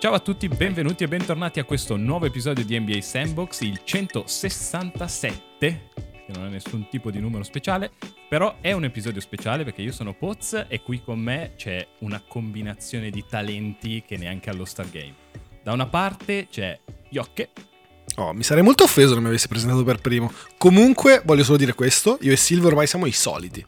Ciao a tutti, benvenuti e bentornati a questo nuovo episodio di NBA Sandbox, il 167, che non è nessun tipo di numero speciale, però è un episodio speciale perché io sono Poz e qui con me c'è una combinazione di talenti che neanche allo Star Game. Da una parte c'è Yokke. Oh, mi sarei molto offeso se non mi avessi presentato per primo. Comunque, voglio solo dire questo: io e Silver ormai siamo i soliti.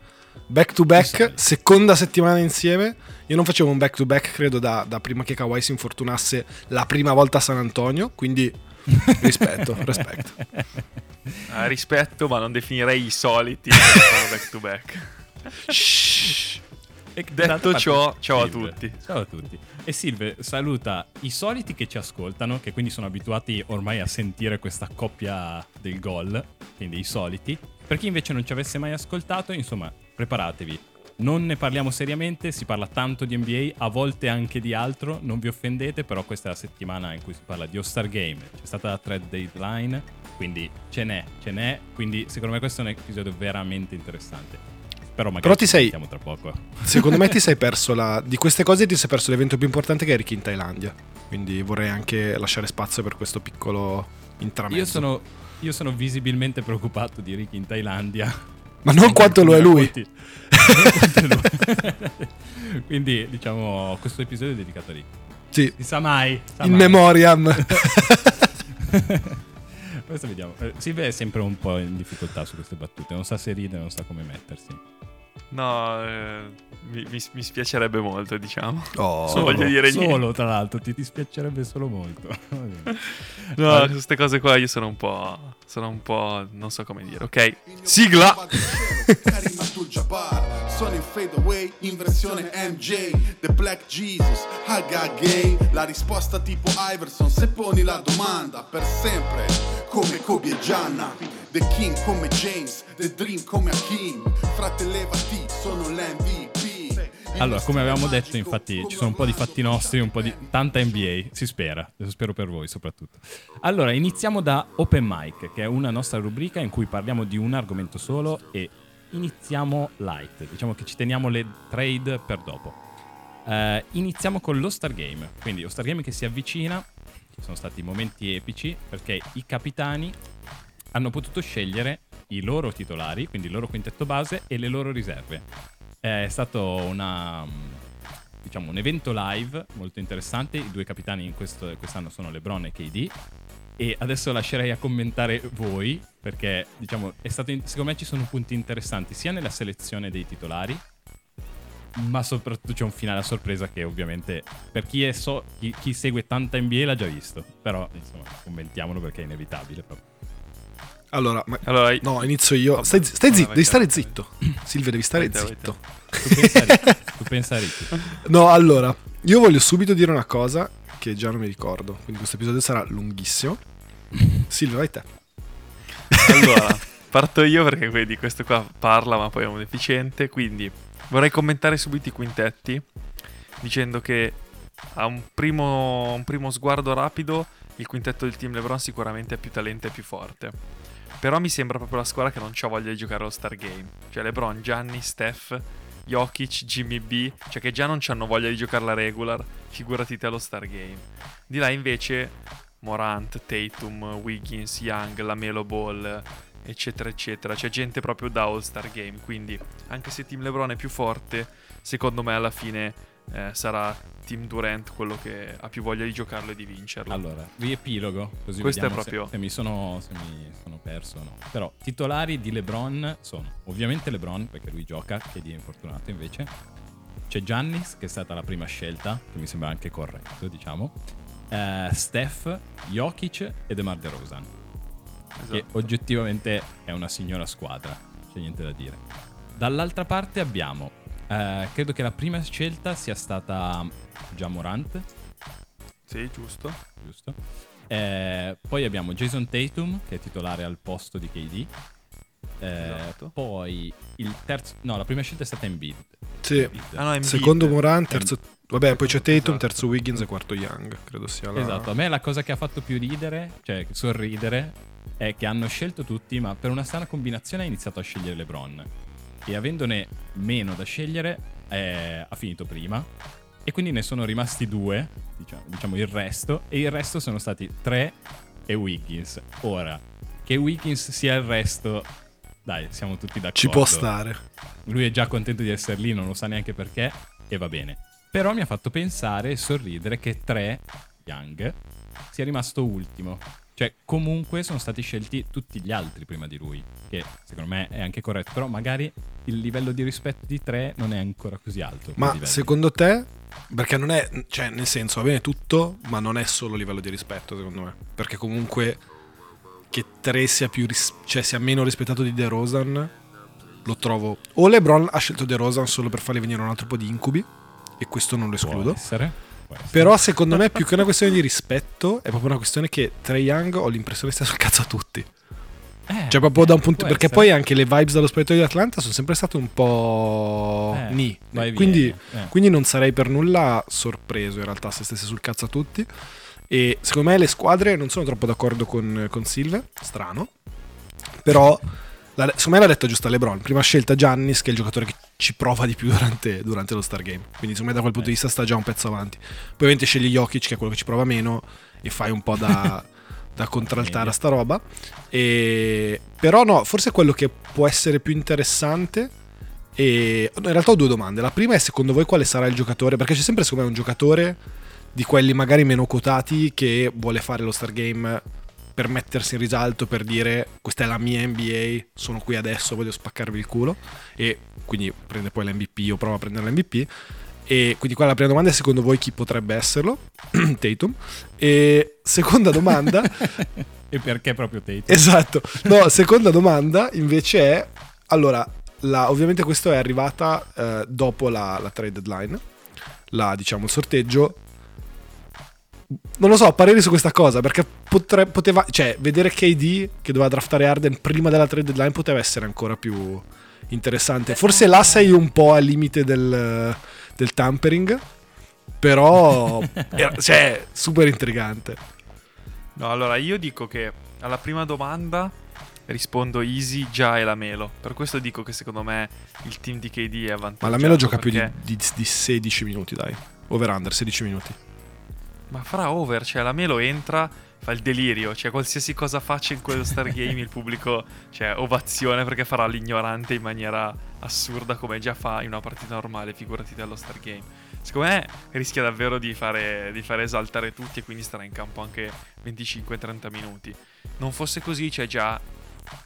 Back to back, seconda settimana insieme. Io non facevo un back to back, credo, da, da prima che Kawhi si infortunasse la prima volta a San Antonio. Quindi rispetto, rispetto. Ah, rispetto, ma non definirei i soliti back to back. E Detto ciò, ciao a Silve. tutti. Ciao a tutti. E Silve saluta i soliti che ci ascoltano, che quindi sono abituati ormai a sentire questa coppia del gol, quindi i soliti. Per chi invece non ci avesse mai ascoltato, insomma, preparatevi. Non ne parliamo seriamente, si parla tanto di NBA, a volte anche di altro, non vi offendete, però questa è la settimana in cui si parla di All-Star Game, c'è stata la thread deadline, quindi ce n'è, ce n'è, quindi secondo me questo è un episodio veramente interessante. Però magari Però ti sei- tra poco. Secondo me ti sei perso la. Di queste cose ti sei perso l'evento più importante che è Ricky in Thailandia. Quindi vorrei anche lasciare spazio per questo piccolo intramezzo. Io sono, io sono visibilmente preoccupato di Ricky in Thailandia. Ma non quanto lo è lui. Non quanto è lui. Quindi, diciamo, questo episodio è dedicato a Ricky. Sì, Si sa mai. sa in mai. memoriam. Questo vediamo. Eh, Silvia è sempre un po' in difficoltà su queste battute. Non sa se ride, non sa come mettersi. No, eh, mi, mi- mi spiacerebbe molto, diciamo. Oh. Non voglio dire niente. Solo, tra l'altro, ti dispiacerebbe solo molto. No, queste cose qua io sono un po'. Sono un po'. non so come dire, ok? Sigla! Sono in fade away in versione MJ The Black Jesus, Haga Gay La risposta tipo Iverson se poni la domanda Per sempre come Kobe e Gianna The King come James The Dream come Hakim Frate levati, sono l'MVP Allora, come avevamo detto, infatti, ci sono un po' di fatti nostri, un po' di tanta NBA, si spera, spero per voi soprattutto. Allora, iniziamo da Open Mic, che è una nostra rubrica in cui parliamo di un argomento solo e iniziamo light, diciamo che ci teniamo le trade per dopo. Eh, iniziamo con lo Star Game, quindi lo Star Game che si avvicina, ci sono stati momenti epici perché i capitani hanno potuto scegliere i loro titolari, quindi il loro quintetto base e le loro riserve. È stato una, diciamo, un evento live molto interessante. I due capitani in questo- quest'anno sono LeBron e KD. E adesso lascerei a commentare voi, perché diciamo, in- secondo me ci sono punti interessanti sia nella selezione dei titolari, ma soprattutto c'è un finale a sorpresa che ovviamente per chi, so- chi, chi segue tanta NBA l'ha già visto. Però insomma, commentiamolo perché è inevitabile proprio. Allora, ma- Allora, no, inizio io. Stai, stai Vai, zitto, vai, devi stare vai. zitto. Silvia, devi stare Vai vai zitto. Tu pensa tu pensa. No, allora, io voglio subito dire una cosa che già non mi ricordo. Quindi questo episodio sarà lunghissimo. Silvia, vai te. allora, parto io perché vedi, questo qua parla ma poi è un deficiente, quindi vorrei commentare subito i quintetti dicendo che a un primo, un primo sguardo rapido il quintetto del team LeBron sicuramente è più talento e più forte. Però mi sembra proprio la squadra che non c'ha voglia di giocare allo Star Game. Cioè LeBron, Gianni, Steph, Jokic, Jimmy B, cioè che già non hanno voglia di giocare la regular, figurati te allo Star Game. Di là invece Morant, Tatum, Wiggins, Young, Lamelo Ball, eccetera, eccetera. C'è gente proprio da All-Star Game. Quindi, anche se Team LeBron è più forte, secondo me alla fine eh, sarà Team Durant quello che ha più voglia di giocarlo e di vincerlo. Allora, riepilogo, così Questo è vediamo se- proprio- se, mi sono, se mi sono perso o no. Però, titolari di LeBron sono ovviamente LeBron, perché lui gioca, che è infortunato invece. C'è Giannis, che è stata la prima scelta, che mi sembra anche corretto, diciamo. Eh, Steph, Jokic e DeMar DeRozan, che Esatto. oggettivamente è una signora squadra, c'è niente da dire. Dall'altra parte abbiamo, eh, credo che la prima scelta sia stata Jamorant, Sì, giusto. giusto? Eh, poi abbiamo Jason Tatum, che è titolare al posto di KD. Eh, Esatto. Poi il terzo... No, la prima scelta è stata Embiid. Sì. Embiid. Ah, no, Embiid. Secondo Moran, terzo. Vabbè, poi c'è Tatum, Esatto. terzo Wiggins e quarto Young. Credo sia la. Esatto, a me la cosa che ha fatto più ridere, cioè sorridere, è che hanno scelto tutti, ma per una strana combinazione ha iniziato a scegliere LeBron. E avendone meno da scegliere, eh, ha finito prima. e quindi ne sono rimasti due, diciamo, diciamo il resto, e il resto sono stati tre e Wiggins. Ora, che Wiggins sia il resto, dai, siamo tutti d'accordo. Ci può stare. Lui è già contento di essere lì, non lo sa neanche perché, e va bene. Però mi ha fatto pensare e sorridere che 3, Young, sia rimasto ultimo. Cioè, comunque sono stati scelti tutti gli altri prima di lui, che secondo me è anche corretto, però magari il livello di rispetto di 3 non è ancora così alto. Ma secondo te, perché non è, cioè nel senso va bene tutto, ma non è solo livello di rispetto secondo me, perché comunque che 3 sia, più ris- cioè sia meno rispettato di DeRozan, lo trovo... O LeBron ha scelto DeRozan solo per fargli venire un altro po' di incubi, e questo non lo escludo. può essere. Però secondo me più che una questione di rispetto è proprio una questione che Trey Young ho l'impressione stia sul cazzo a tutti. Eh, Cioè proprio da un punto... Perché essere. poi anche le vibes dallo spogliatoio di Atlanta sono sempre state un po'... Eh, ni. Quindi, eh. quindi non sarei per nulla sorpreso in realtà se stesse sul cazzo a tutti. E secondo me le squadre non sono troppo d'accordo con, con Silve, strano. Però la- secondo me l'ha detto giusta LeBron. Prima scelta Giannis che è il giocatore che ci prova di più durante, durante lo Star Game. Quindi secondo me da quel punto di vista sta già un pezzo avanti. Poi ovviamente scegli Jokic che è quello che ci prova meno e fai un po' da, da contraltare a sta roba. E, però no, forse quello che può essere più interessante e in realtà ho due domande. La prima è secondo voi quale sarà il giocatore? Perché c'è sempre secondo me un giocatore di quelli magari meno quotati che vuole fare lo Star Game per mettersi in risalto, per dire questa è la mia NBA, sono qui adesso, voglio spaccarvi il culo. E quindi prende poi l'MVP o prova a prendere l'MVP. E quindi qua la prima domanda è secondo voi chi potrebbe esserlo? Tatum. E seconda domanda... e perché proprio Tate? Esatto. No, seconda domanda invece è, allora, la- ovviamente questo è arrivata eh, dopo la, la trade deadline, la, diciamo il sorteggio. Non lo so, pareri su questa cosa, perché potre- poteva, cioè, vedere KD che doveva draftare Arden prima della trade deadline poteva essere ancora più interessante. Forse là sei un po' al limite del, del tampering, però, era- cioè, super intrigante. No, allora io dico che alla prima domanda rispondo Easy, già e la Melo. Per questo dico che secondo me il team di KD è avvantaggiato. Ma la Melo gioca più di, perché- di- di 16 minuti, dai. Over under, 16 minuti. Ma farà over, cioè la Melo entra, fa il delirio, cioè qualsiasi cosa faccia in quello Star Game il pubblico, cioè ovazione perché farà l'ignorante in maniera assurda come già fa in una partita normale, figurati dello Star Game. Secondo me rischia davvero di fare, di fare esaltare tutti e quindi starà in campo anche 25-30 minuti. Non fosse così c'è già,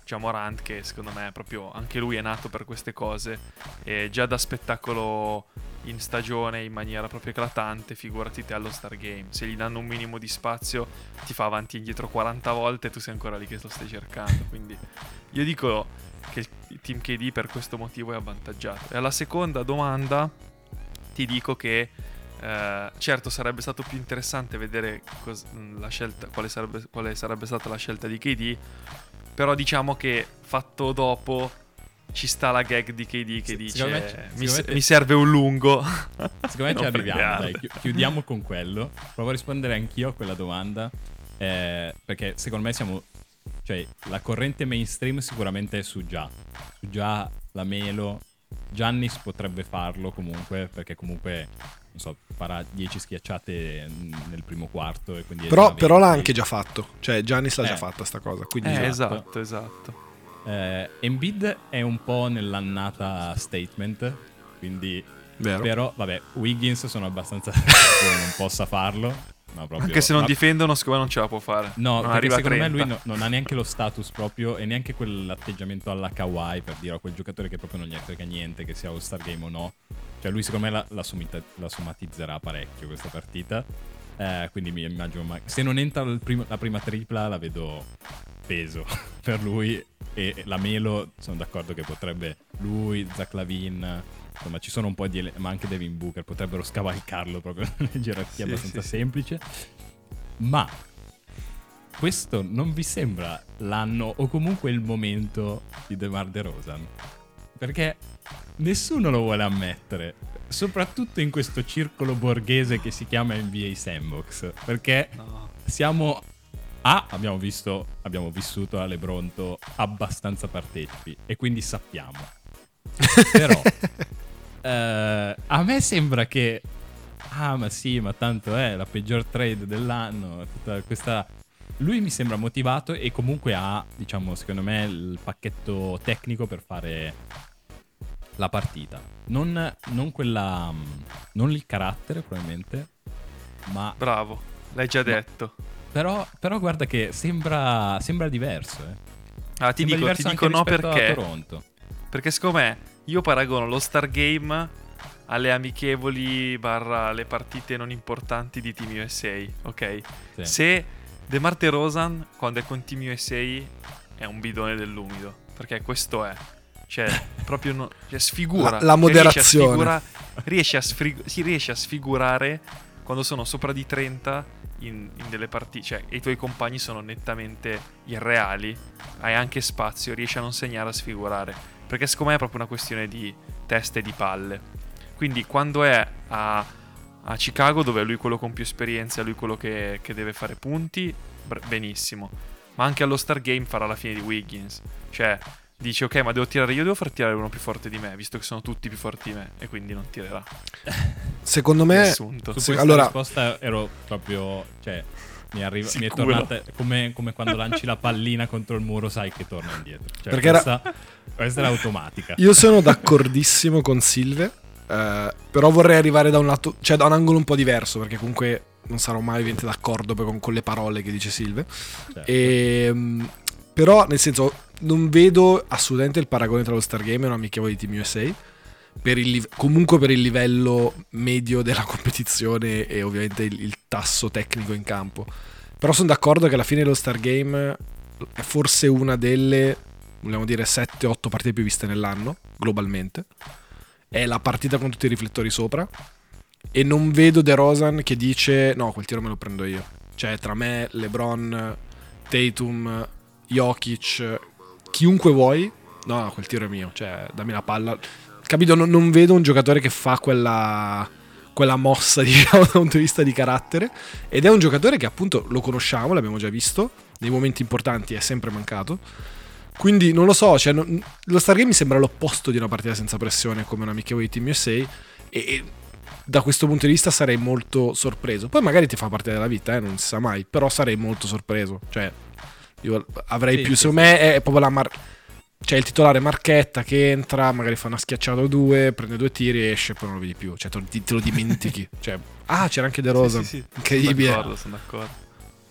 già Morant che secondo me proprio anche lui è nato per queste cose e già da spettacolo in stagione in maniera proprio eclatante, figurati te allo Star Game. Se gli danno un minimo di spazio, ti fa avanti e indietro 40 volte e tu sei ancora lì che lo stai cercando. Quindi io dico che il team KD per questo motivo è avvantaggiato. E alla seconda domanda ti dico che eh, certo sarebbe stato più interessante vedere cos- scelta, quale, sarebbe, quale sarebbe stata la scelta di KD, però diciamo che fatto dopo ci sta la gag di KD che dice secondo me- mi, secondo se- me te- mi serve un lungo. Secondo me ci arriviamo, dai, chi- chiudiamo con quello. Provo a rispondere anch'io a quella domanda, eh, perché secondo me siamo... Cioè, la corrente mainstream sicuramente è su già. Su già, la Melo. Giannis potrebbe farlo comunque, perché comunque, non so, farà 10 schiacciate nel primo quarto e Però, già però l'ha 20. anche già fatto. Cioè, Giannis l'ha Eh. già fatta sta cosa. Quindi Eh, Esatto. esatto, esatto. Eh, Embiid è un po' nell'annata statement, quindi... vero. Però, vabbè, Wiggins sono abbastanza non possa farlo. Ma proprio, Anche se non ma- difendono, secondo me non ce la può fare. No, non perché secondo me 30. lui no- non ha neanche lo status proprio e neanche quell'atteggiamento alla Kawhi per dire a quel giocatore che proprio non gli frega niente che sia All Star Game o no. Cioè lui secondo me la, la, somita- la somatizzerà parecchio questa partita. Eh, quindi mi immagino, ma- se non entra primo- la prima tripla la vedo peso per lui e la Melo sono d'accordo che potrebbe lui, Zach Lavin, insomma ci sono un po' di ele- ma anche Devin Booker potrebbero scavalcarlo proprio in gerarchia Sì, abbastanza sì. semplice. Ma questo non vi sembra l'anno o comunque il momento di DeMar DeRozan? Perché nessuno lo vuole ammettere, soprattutto in questo circolo borghese che si chiama NBA Sandbox, perché No. siamo A, abbiamo visto, abbiamo vissuto a Lebronto abbastanza partecipi e quindi sappiamo. Però eh, a me sembra che ah ma sì, ma tanto è la peggior trade dell'anno, tutta questa... Lui mi sembra motivato e comunque ha, diciamo, secondo me il pacchetto tecnico per fare la partita. Non, non quella... non il carattere probabilmente, ma... Bravo, l'hai già Ma- detto. Però, però guarda che sembra, sembra diverso, eh. Ah, ti Sembra dico, ti dico no perché. Toronto. Perché secondo me io paragono lo Star Game alle amichevoli barra le partite non importanti di Team USA, ok? Sì. Se DeMar Rosan quando è con Team USA è un bidone dell'umido, perché questo è. Cioè, proprio no- cioè, sfigura. La- la moderazione. Riesce a, sfigura- riesce a sfrig- si riesce a sfigurare quando sono sopra di 30 in, in delle partite. Cioè, i tuoi compagni sono nettamente irreali. Hai anche spazio, riesci a non segnare a sfigurare. Perché secondo me è proprio una questione di teste e di palle. Quindi quando è a, a Chicago, dove è lui quello con più esperienza, lui quello che, che deve fare punti, benissimo. Ma anche allo Star Game farà la fine di Wiggins. Cioè, dice ok, ma devo tirare io, devo far tirare uno più forte di me, visto che sono tutti più forti di me. E quindi non tirerà. Secondo me. Su questa allora- risposta ero proprio. Cioè, mi, arriva, mi è tornata come, come quando lanci la pallina contro il muro, sai che torna indietro. Cioè, Perché era- questa, questa era automatica. io sono d'accordissimo con Silve, eh, però vorrei arrivare da un lato, cioè da un angolo un po' diverso, perché comunque non sarò mai ovviamente d'accordo con, con le parole che dice Silve. Certo. E, mm, però, nel senso, non vedo assolutamente il paragone tra lo Star Game e un amichevole di Team USA. Per il comunque per il livello medio della competizione e ovviamente il, il tasso tecnico in campo. Però sono d'accordo che alla fine lo Star Game è forse una delle, vogliamo dire, 7-8 partite più viste nell'anno, globalmente. È la partita con tutti i riflettori sopra. E non vedo De Rosan che dice: No, quel tiro me lo prendo io. Cioè, tra me, LeBron, Tatum, Jokic, chiunque vuoi. No, no, quel tiro è mio. Cioè, dammi la palla. Capito? Non, non vedo un giocatore che fa quella, quella mossa, diciamo, da un punto di vista di carattere. Ed è un giocatore che appunto lo conosciamo, l'abbiamo già visto. Nei momenti importanti è sempre mancato. Quindi non lo so, cioè, non- lo Star Game mi sembra l'opposto di una partita senza pressione come un amichevole di Team USA. E, e da questo punto di vista sarei molto sorpreso. Poi magari ti fa parte della vita, eh, non si sa mai. Però sarei molto sorpreso. Cioè, io avrei Sì, più. sì, secondo sì. me è proprio la mar- C'è il titolare Marchetta che entra, magari fa una schiacciata o due, prende due tiri, esce e poi non lo vedi più. Cioè, te lo, te lo dimentichi. cioè, ah, c'era anche De Rosa. Sì, sì, sì. Incredibile. Sono d'accordo, sono d'accordo.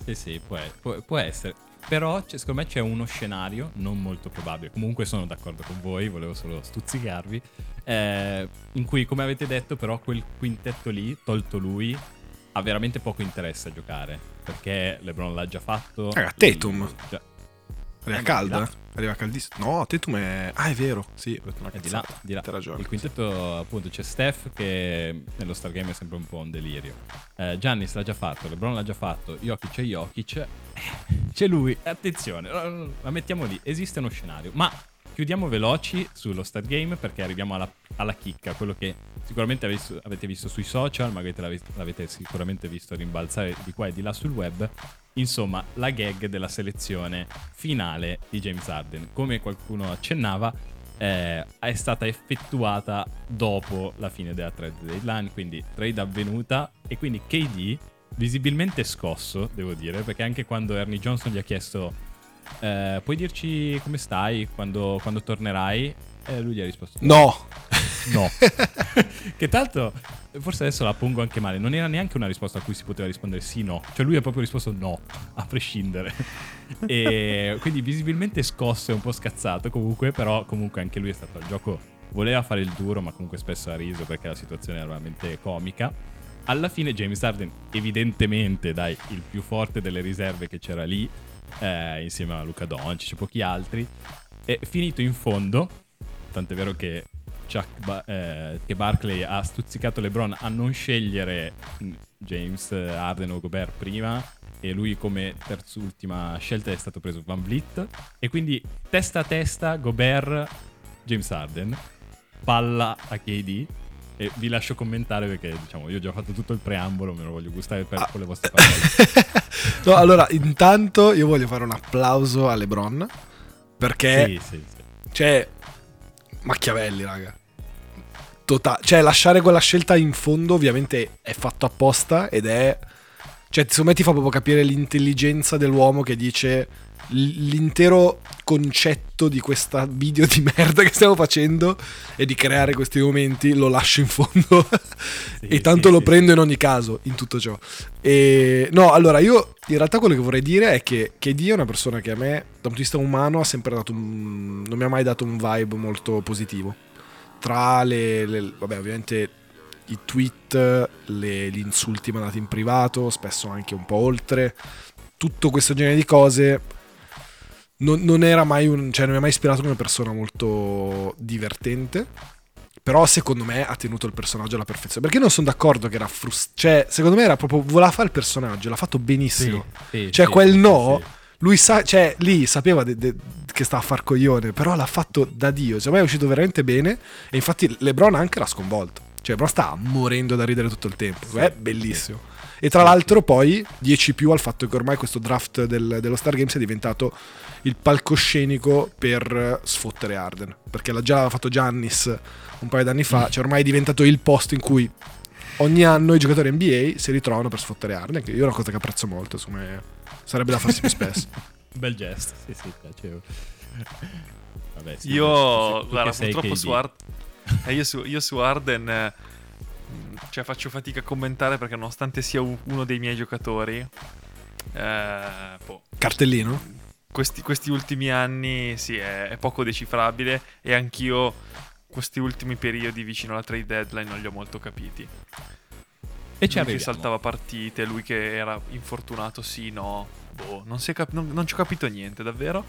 Sì, sì, può, può- può essere. Però secondo me c'è uno scenario non molto probabile. Comunque sono d'accordo con voi, volevo solo stuzzicarvi. eh, in cui, come avete detto, però quel quintetto lì, tolto lui, ha veramente poco interesse a giocare. Perché LeBron l'ha già fatto. Raga, Tatum. Già- Arriva Eh, calda? là. Arriva caldissimo. No, Tatum è. Ah, è vero. Sì, ho detto una È di là, di là. Ragione. Il quintetto, appunto, c'è Steph che nello Star Game è sempre un po' un delirio. Eh, Giannis l'ha già fatto, LeBron l'ha già fatto, Jokic e Jokic. Eh, C'è lui, attenzione, eh, la mettiamo lì. Esiste uno scenario, ma chiudiamo veloci sullo Star Game perché arriviamo alla, alla chicca, quello che sicuramente avete visto, avete visto sui social, magari l'avete, sicuramente visto rimbalzare di qua e di là sul web. Insomma, la gag della selezione finale di James Harden. Come qualcuno accennava, eh, è stata effettuata dopo la fine della trade deadline, quindi trade avvenuta e quindi KD visibilmente scosso, devo dire, perché anche quando Ernie Johnson gli ha chiesto eh, puoi dirci come stai quando, quando tornerai? E lui gli ha risposto No. no. che tanto, forse adesso la pongo anche male, non era neanche una risposta a cui si poteva rispondere sì no, cioè lui ha proprio risposto no, a prescindere. e quindi visibilmente scosso e un po' scazzato comunque, però comunque anche lui è stato al gioco, voleva fare il duro ma comunque spesso ha riso perché la situazione era veramente comica. Alla fine James Harden evidentemente dai il più forte delle riserve che c'era lì, eh, insieme a Luca Doncic e pochi altri, è finito in fondo, tant'è vero che Ba- eh, che Barclay ha stuzzicato LeBron a non scegliere mh, James Harden o Gobert prima e lui come terzultima scelta è stato preso Van Vliet. E quindi testa a testa Gobert James Harden palla a KD e vi lascio commentare perché diciamo io ho già fatto tutto il preambolo me lo voglio gustare per, Ah. con le vostre parole no, allora, intanto io voglio fare un applauso a LeBron. Perché, sì, sì, sì. cioè, Machiavelli, raga. tota- cioè lasciare quella scelta in fondo ovviamente è fatto apposta ed è cioè secondo me ti fa proprio capire l'intelligenza dell'uomo che dice "L- l'intero concetto di questa video di merda che stiamo facendo e di creare questi momenti lo lascio in fondo. Sì, e tanto sì, lo sì, prendo in ogni caso in tutto ciò. E no allora io in realtà quello che vorrei dire è che KD è una persona che a me da un punto di vista umano ha sempre dato un, non mi ha mai dato un vibe molto positivo. Tra le, le- vabbè ovviamente i tweet le- gli insulti mandati in privato spesso anche un po' oltre tutto questo genere di cose non, non era mai un cioè non mi ha mai ispirato come persona molto divertente però secondo me ha tenuto il personaggio alla perfezione perché io non sono d'accordo che era frustrante cioè secondo me era proprio voleva fare il personaggio l'ha fatto benissimo Sì, cioè sì, quel sì, no sì. lui sa, cioè lì sapeva de- de- che stava a far coglione, però l'ha fatto da Dio. Me è uscito veramente bene. E infatti LeBron anche l'ha sconvolto. Cioè, LeBron stava morendo da ridere tutto il tempo. è bellissimo. E tra l'altro, poi 10 più al fatto che ormai questo draft del- dello Star Games è diventato il palcoscenico per sfottere Arden. Perché l'ha già fatto Giannis un paio d'anni fa. Cioè, ormai è diventato il posto in cui ogni anno i giocatori NBA si ritrovano per sfottere Arden. Che io è una cosa che apprezzo molto. Me sarebbe da farsi più spesso. Bel gesto, sì, sì, piacevole. Vabbè, sì, Io, tu guarda, purtroppo su, Ar- eh, io, su, io su Arden eh, cioè, faccio fatica a commentare perché nonostante sia uno dei miei giocatori, eh, boh, Cartellino? Questi, questi ultimi anni sì, è, è poco decifrabile e anch'io questi ultimi periodi vicino alla trade deadline non li ho molto capiti. E lui che saltava partite, lui che era infortunato, sì, no, boh, non, cap- non, non ci ho capito niente, davvero.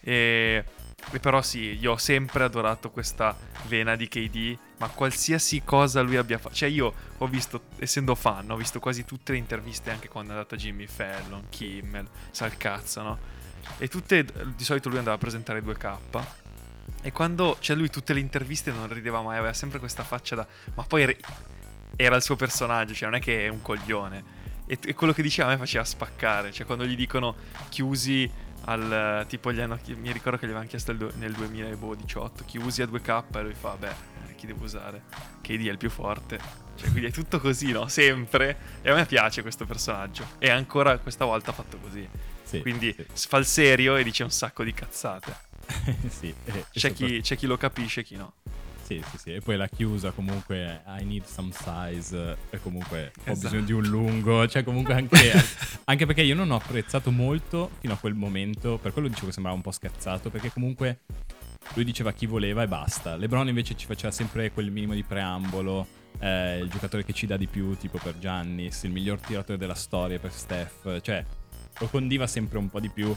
E, e però sì, io ho sempre adorato questa vena di KD, ma qualsiasi cosa lui abbia fatto, cioè io ho visto, essendo fan, ho visto quasi tutte le interviste anche quando è andato a Jimmy Fallon, Kimmel, sa il cazzo, no? E tutte, di solito lui andava a presentare 2K. E quando c'è lui tutte le interviste non rideva mai, aveva sempre questa faccia da... Ma poi era, era il suo personaggio, cioè non è che è un coglione. E, e quello che diceva a me faceva spaccare, cioè quando gli dicono chiusi al... tipo gli hanno, mi ricordo che gli avevano chiesto il nel 2018, chiusi a 2K e lui fa, beh, eh, chi devo usare? KD è il più forte. Cioè quindi è tutto così, no? Sempre. E a me piace questo personaggio. E ancora questa volta ha fatto così. Sì, Quindi sì. fa il serio e dice un sacco di cazzate. sì, C'è chi, c'è chi lo capisce chi no. Sì, sì, sì. E poi la chiusa comunque I need some size e comunque ho Esatto. bisogno di un lungo, cioè comunque anche, anche perché io non ho apprezzato molto fino a quel momento, per quello dicevo che sembrava un po' scazzato, perché comunque lui diceva chi voleva e basta. LeBron invece ci faceva sempre quel minimo di preambolo, eh, il giocatore che ci dà di più, tipo per Giannis, il miglior tiratore della storia per Steph, cioè lo condiva sempre un po' di più.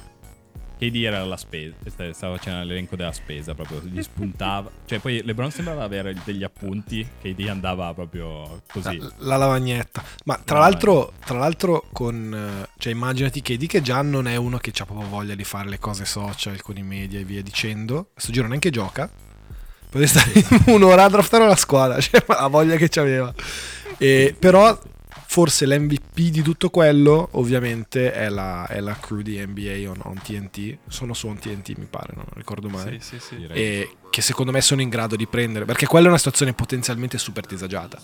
KD era la spesa, stava facendo l'elenco della spesa, proprio gli spuntava. cioè, poi LeBron sembrava avere degli appunti, KD andava proprio così. La, la lavagnetta. Ma tra La l'altro, tra l'altro con... eh, Cioè immaginati che di che già non è uno che ha proprio voglia di fare le cose social con i media e via dicendo. Questo giro neanche gioca. Potete stare un'ora a draftare una squadra. Cioè, la voglia che c'aveva. E, però forse l'MVP di tutto quello ovviamente è la, è la crew di NBA on, on TNT. Sono su on TNT mi pare, non ricordo mai Sì, sì, sì. e che secondo me sono in grado di prendere perché quella è una situazione potenzialmente super disagiata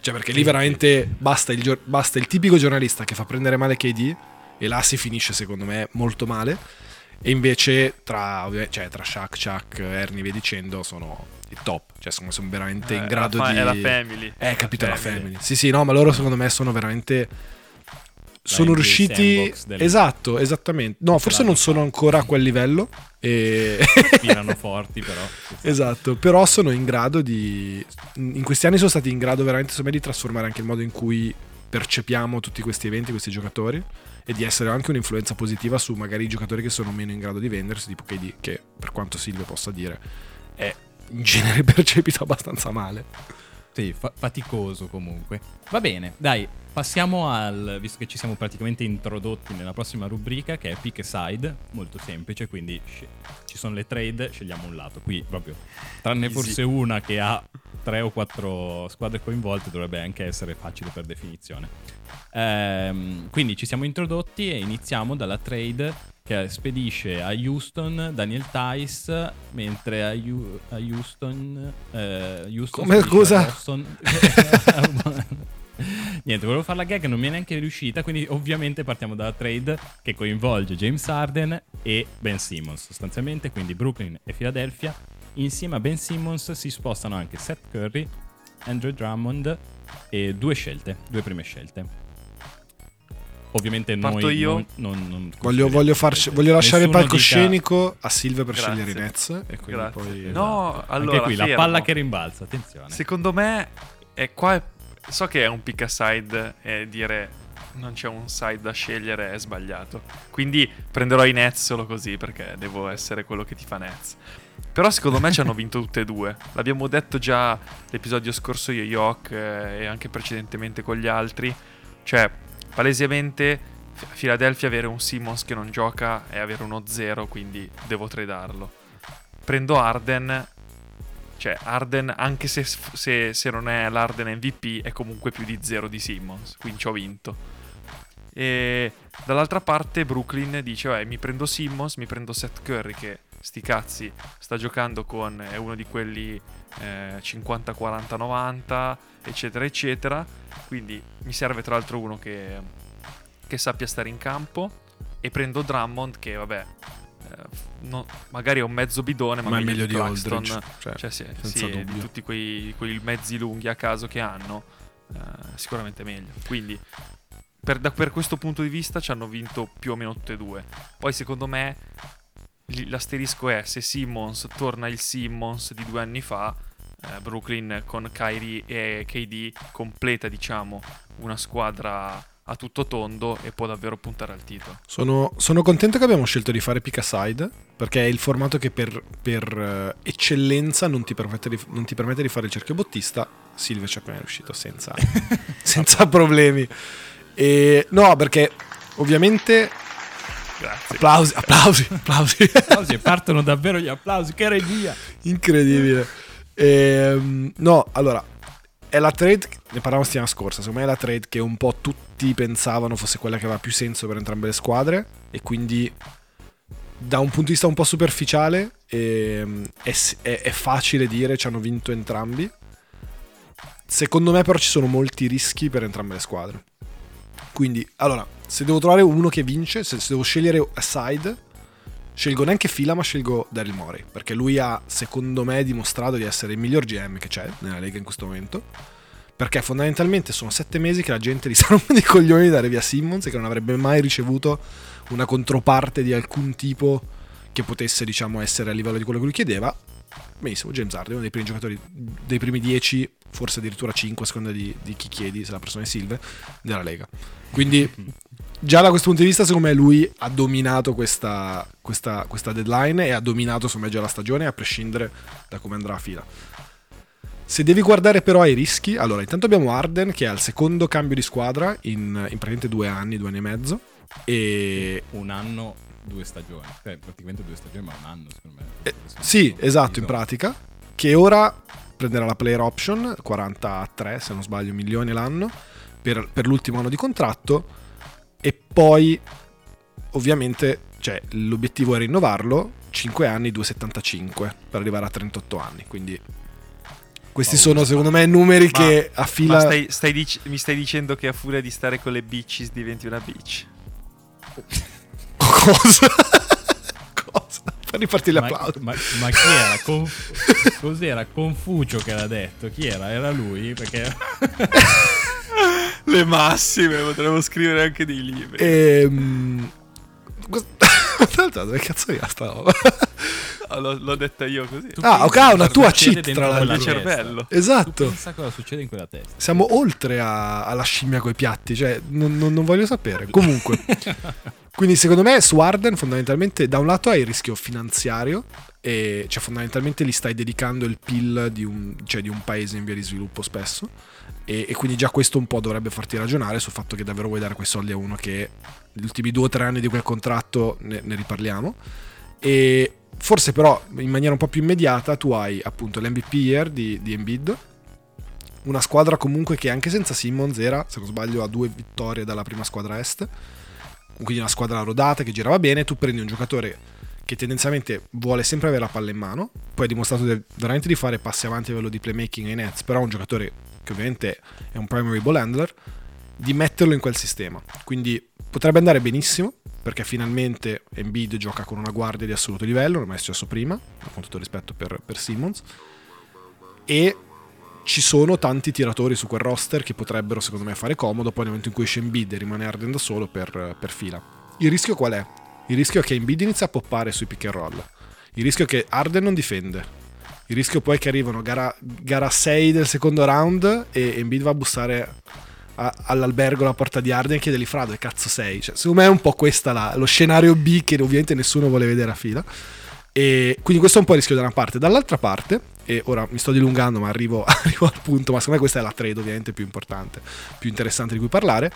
cioè perché lì veramente basta il, basta il tipico giornalista che fa prendere male KD e là si finisce secondo me molto male e invece tra, cioè, tra Shaq, Chuck, Ernie e via dicendo sono il top cioè me sono veramente Eh, in grado la fa- di È la family. eh capito la family. family sì sì no ma loro secondo me sono veramente sono riusciti sandbox del- esatto esattamente no forse non sono ancora a quel livello e Tirano forti, però. Esatto, però sono in grado di... In questi anni sono stati in grado veramente, secondo me, di trasformare anche il modo in cui percepiamo tutti questi eventi, questi giocatori, e di essere anche un'influenza positiva su magari i giocatori che sono meno in grado di vendersi, tipo KD, che per quanto Silvio possa dire, è in genere percepito abbastanza male. Sì, fa- faticoso comunque. Va bene, dai, passiamo al. Visto che ci siamo praticamente introdotti nella prossima rubrica, che è pick side, molto semplice. Quindi sce- ci sono le trade, scegliamo un lato. Qui proprio, tranne Easy. forse una che ha tre o quattro squadre coinvolte, dovrebbe anche essere facile per definizione. Ehm, quindi ci siamo introdotti e iniziamo dalla trade che spedisce a Houston Daniel Tice, mentre a, Hu- a Houston... Eh, Houston Come, scusa? a Boston- Niente, volevo fare la gag, non mi è neanche riuscita, quindi ovviamente partiamo dalla trade che coinvolge James Harden e Ben Simmons sostanzialmente, quindi Brooklyn e Philadelphia. Insieme a Ben Simmons si spostano anche Seth Curry, Andrew Drummond e due scelte, due prime scelte. Ovviamente Parto noi io? non, non- non Voglio, voglio farci- voglio lasciare il Nessuno dica- palcoscenico a Silve per Grazie. scegliere i Nets. E quindi Grazie. poi. No, allora, Anche qui la fermo. palla che rimbalza, attenzione. Secondo me, è qua è- so che è un pick aside e dire non c'è un side da scegliere è sbagliato. Quindi prenderò i Nets solo così perché devo essere quello che ti fa Nets. Però secondo me ci hanno vinto tutte e due. L'abbiamo detto già l'episodio scorso io, Yok, eh, e anche precedentemente con gli altri. Cioè, palesemente F- Philadelphia avere un Simmons che non gioca è avere uno zero, quindi devo tradarlo. Prendo Arden. Cioè, Arden, anche se, se- se non è l'Arden MVP, è comunque più di zero di Simmons. Quindi ci ho vinto. E dall'altra parte Brooklyn dice, "Eh, mi prendo Simmons, mi prendo Seth Curry che sti cazzi sta giocando con è uno di quelli eh, 50 40 90 eccetera eccetera quindi mi serve tra l'altro uno che, che sappia stare in campo e prendo Drummond che vabbè eh, no- magari è un mezzo bidone ma, Ma è meglio di Claxton. Aldridge. Cioè, cioè sì, senza sì, di tutti quei, quei mezzi lunghi a caso che hanno eh, sicuramente meglio quindi per, da- per questo punto di vista ci hanno vinto più o meno tutte e due poi secondo me l'asterisco è se Simmons torna il Simmons di due anni fa eh, Brooklyn con Kyrie e KD completa diciamo una squadra a tutto tondo e può davvero puntare al titolo Sono, sono contento che abbiamo scelto di fare pick aside perché è il formato che per, per, eh, eccellenza non ti, permette di, non ti permette di fare il cerchio bottista. Silvio ci è appena riuscito senza, senza problemi. E, no, perché ovviamente grazie applausi, applausi, applausi. Applausi, e partono davvero gli applausi, che regia! Incredibile. Ehm, no, allora, è la trade, ne parlavamo settimana scorsa, secondo me è la trade che un po' tutti pensavano fosse quella che aveva più senso per entrambe le squadre e quindi da un punto di vista un po' superficiale ehm, è, è- è facile dire ci hanno vinto entrambi. Secondo me però ci sono molti rischi per entrambe le squadre. Quindi, allora, se devo trovare uno che vince, se, se devo scegliere a side, scelgo neanche Fila, ma scelgo Daryl Morey. Perché lui ha, secondo me, dimostrato di essere il miglior GM che c'è nella Lega in questo momento. Perché fondamentalmente sono sette mesi che la gente gli sta rompendo i coglioni di dare via Simmons e che non avrebbe mai ricevuto una controparte di alcun tipo che potesse, diciamo, essere a livello di quello che lui chiedeva. Benissimo, James Harden, uno dei primi giocatori, dei primi dieci, forse addirittura cinque, a seconda di, di chi chiedi, se la persona è Silve, della Lega. Quindi già da questo punto di vista, secondo me, lui ha dominato questa, questa, questa deadline e ha dominato, secondo me, già la stagione, a prescindere da come andrà a fila. Se devi guardare però ai rischi, allora intanto abbiamo Arden che ha il secondo cambio di squadra in, in praticamente due anni, due anni e mezzo. E Un anno, due stagioni. Cioè, praticamente due stagioni, ma un anno, secondo me. Eh, sì, esatto, in pratica. Che ora prenderà la player option, 43 se non sbaglio milioni l'anno, per, per l'ultimo anno di contratto. E poi, ovviamente, cioè, l'obiettivo è rinnovarlo, 5 anni, 2,75 per arrivare a 38 anni. Quindi questi sono secondo me numeri Ma- che a Ma fila... stai, stai dic- mi stai dicendo che a furia di stare con le bitches diventi una bitch? Cosa? Cosa? Fa ripartire Ma, l'applauso. ma- ma chi era? Conf- cos'era? Confucio che l'ha detto. Chi era? Era lui? Perché Le massime, potremmo scrivere anche dei libri. Ehm... Tra l'altro, dove cazzo era sta roba? Ah, l'ho, l'ho detta io così. Tu Ah, ok, una tua cheat, tra l'altro. Il cervello. Tu Esatto. pensa cosa succede in quella testa. Siamo oltre a- alla scimmia coi piatti, cioè non, non- non voglio sapere. Comunque, quindi secondo me su Arden fondamentalmente da un lato hai il rischio finanziario e cioè fondamentalmente gli stai dedicando il PIL di un, cioè, di un paese in via di sviluppo spesso e, e quindi già questo un po' dovrebbe farti ragionare sul fatto che davvero vuoi dare quei soldi a uno che gli ultimi due o tre anni di quel contratto ne, ne riparliamo e forse però in maniera un po' più immediata tu hai appunto l'MVP year di, di Embiid una squadra comunque che anche senza Simmons era, se non sbaglio, a due vittorie dalla prima squadra est. quindi una squadra rodata che girava bene, tu prendi un giocatore che tendenzialmente vuole sempre avere la palla in mano, poi ha dimostrato veramente di fare passi avanti a livello di playmaking ai Nets, però è un giocatore che ovviamente è un primary ball handler, di metterlo in quel sistema. Quindi potrebbe andare benissimo, perché finalmente Embiid gioca con una guardia di assoluto livello, non è mai successo prima, con tutto rispetto per, per Simmons, e ci sono tanti tiratori su quel roster che potrebbero secondo me fare comodo poi nel momento in cui esce Embiid e rimane Arden da solo per, per fila. Il rischio qual è? Il rischio è che Embiid inizia a poppare sui pick and roll. Il rischio è che Arden non difende. Il rischio poi è che arrivano gara, gara 6 del secondo round e Embiid va a bussare a, all'albergo alla porta di Arden e chiedergli fra dove cazzo sei. Cioè, secondo me è un po' questo lo scenario B che ovviamente nessuno vuole vedere a fila. E quindi questo è un po' il rischio da una parte. Dall'altra parte, e ora mi sto dilungando ma arrivo, arrivo al punto, ma secondo me questa è la trade ovviamente più importante, più interessante di cui parlare,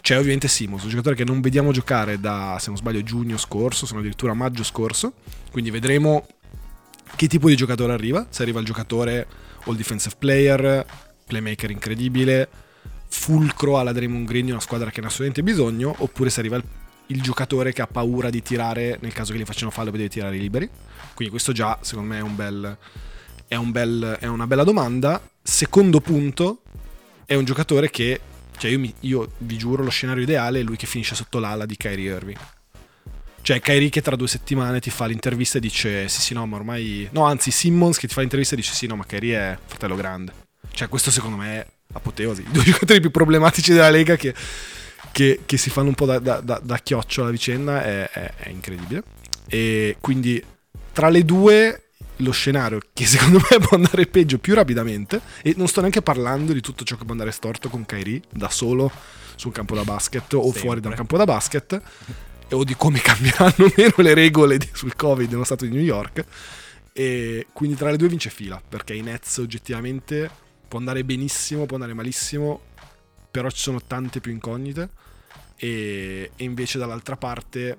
c'è ovviamente Simons, un giocatore che non vediamo giocare da, se non sbaglio, giugno scorso, sono addirittura maggio scorso, quindi vedremo che tipo di giocatore arriva, se arriva il giocatore all defensive player, playmaker incredibile, fulcro alla Draymond Green di una squadra che ne ha assolutamente bisogno, oppure se arriva il, il, giocatore che ha paura di tirare nel caso che gli facciano fallo e deve tirare liberi. Quindi questo già, secondo me, è, un bel, è, un bel, è una bella domanda. Secondo punto, è un giocatore che, cioè io, mi, io vi giuro, lo scenario ideale è lui che finisce sotto l'ala di Kyrie Irving. Cioè Kyrie che tra due settimane ti fa l'intervista e dice sì sì no ma ormai... No anzi Simmons che ti fa l'intervista e dice sì no ma Kyrie è fratello grande. Cioè questo secondo me è apoteosi. I due giocatori più problematici della Lega che, che, che si fanno un po' da, da, da, da chioccio alla vicenda è, è, è incredibile. E quindi tra le due lo scenario che secondo me può andare peggio più rapidamente e non sto neanche parlando di tutto ciò che può andare storto con Kyrie da solo sul campo da basket o Sempre. fuori dal campo da basket o di come cambieranno meno le regole di, sul covid nello stato di New York e quindi tra le due vince fila perché i Nets oggettivamente può andare benissimo, può andare malissimo, però ci sono tante più incognite e, e invece dall'altra parte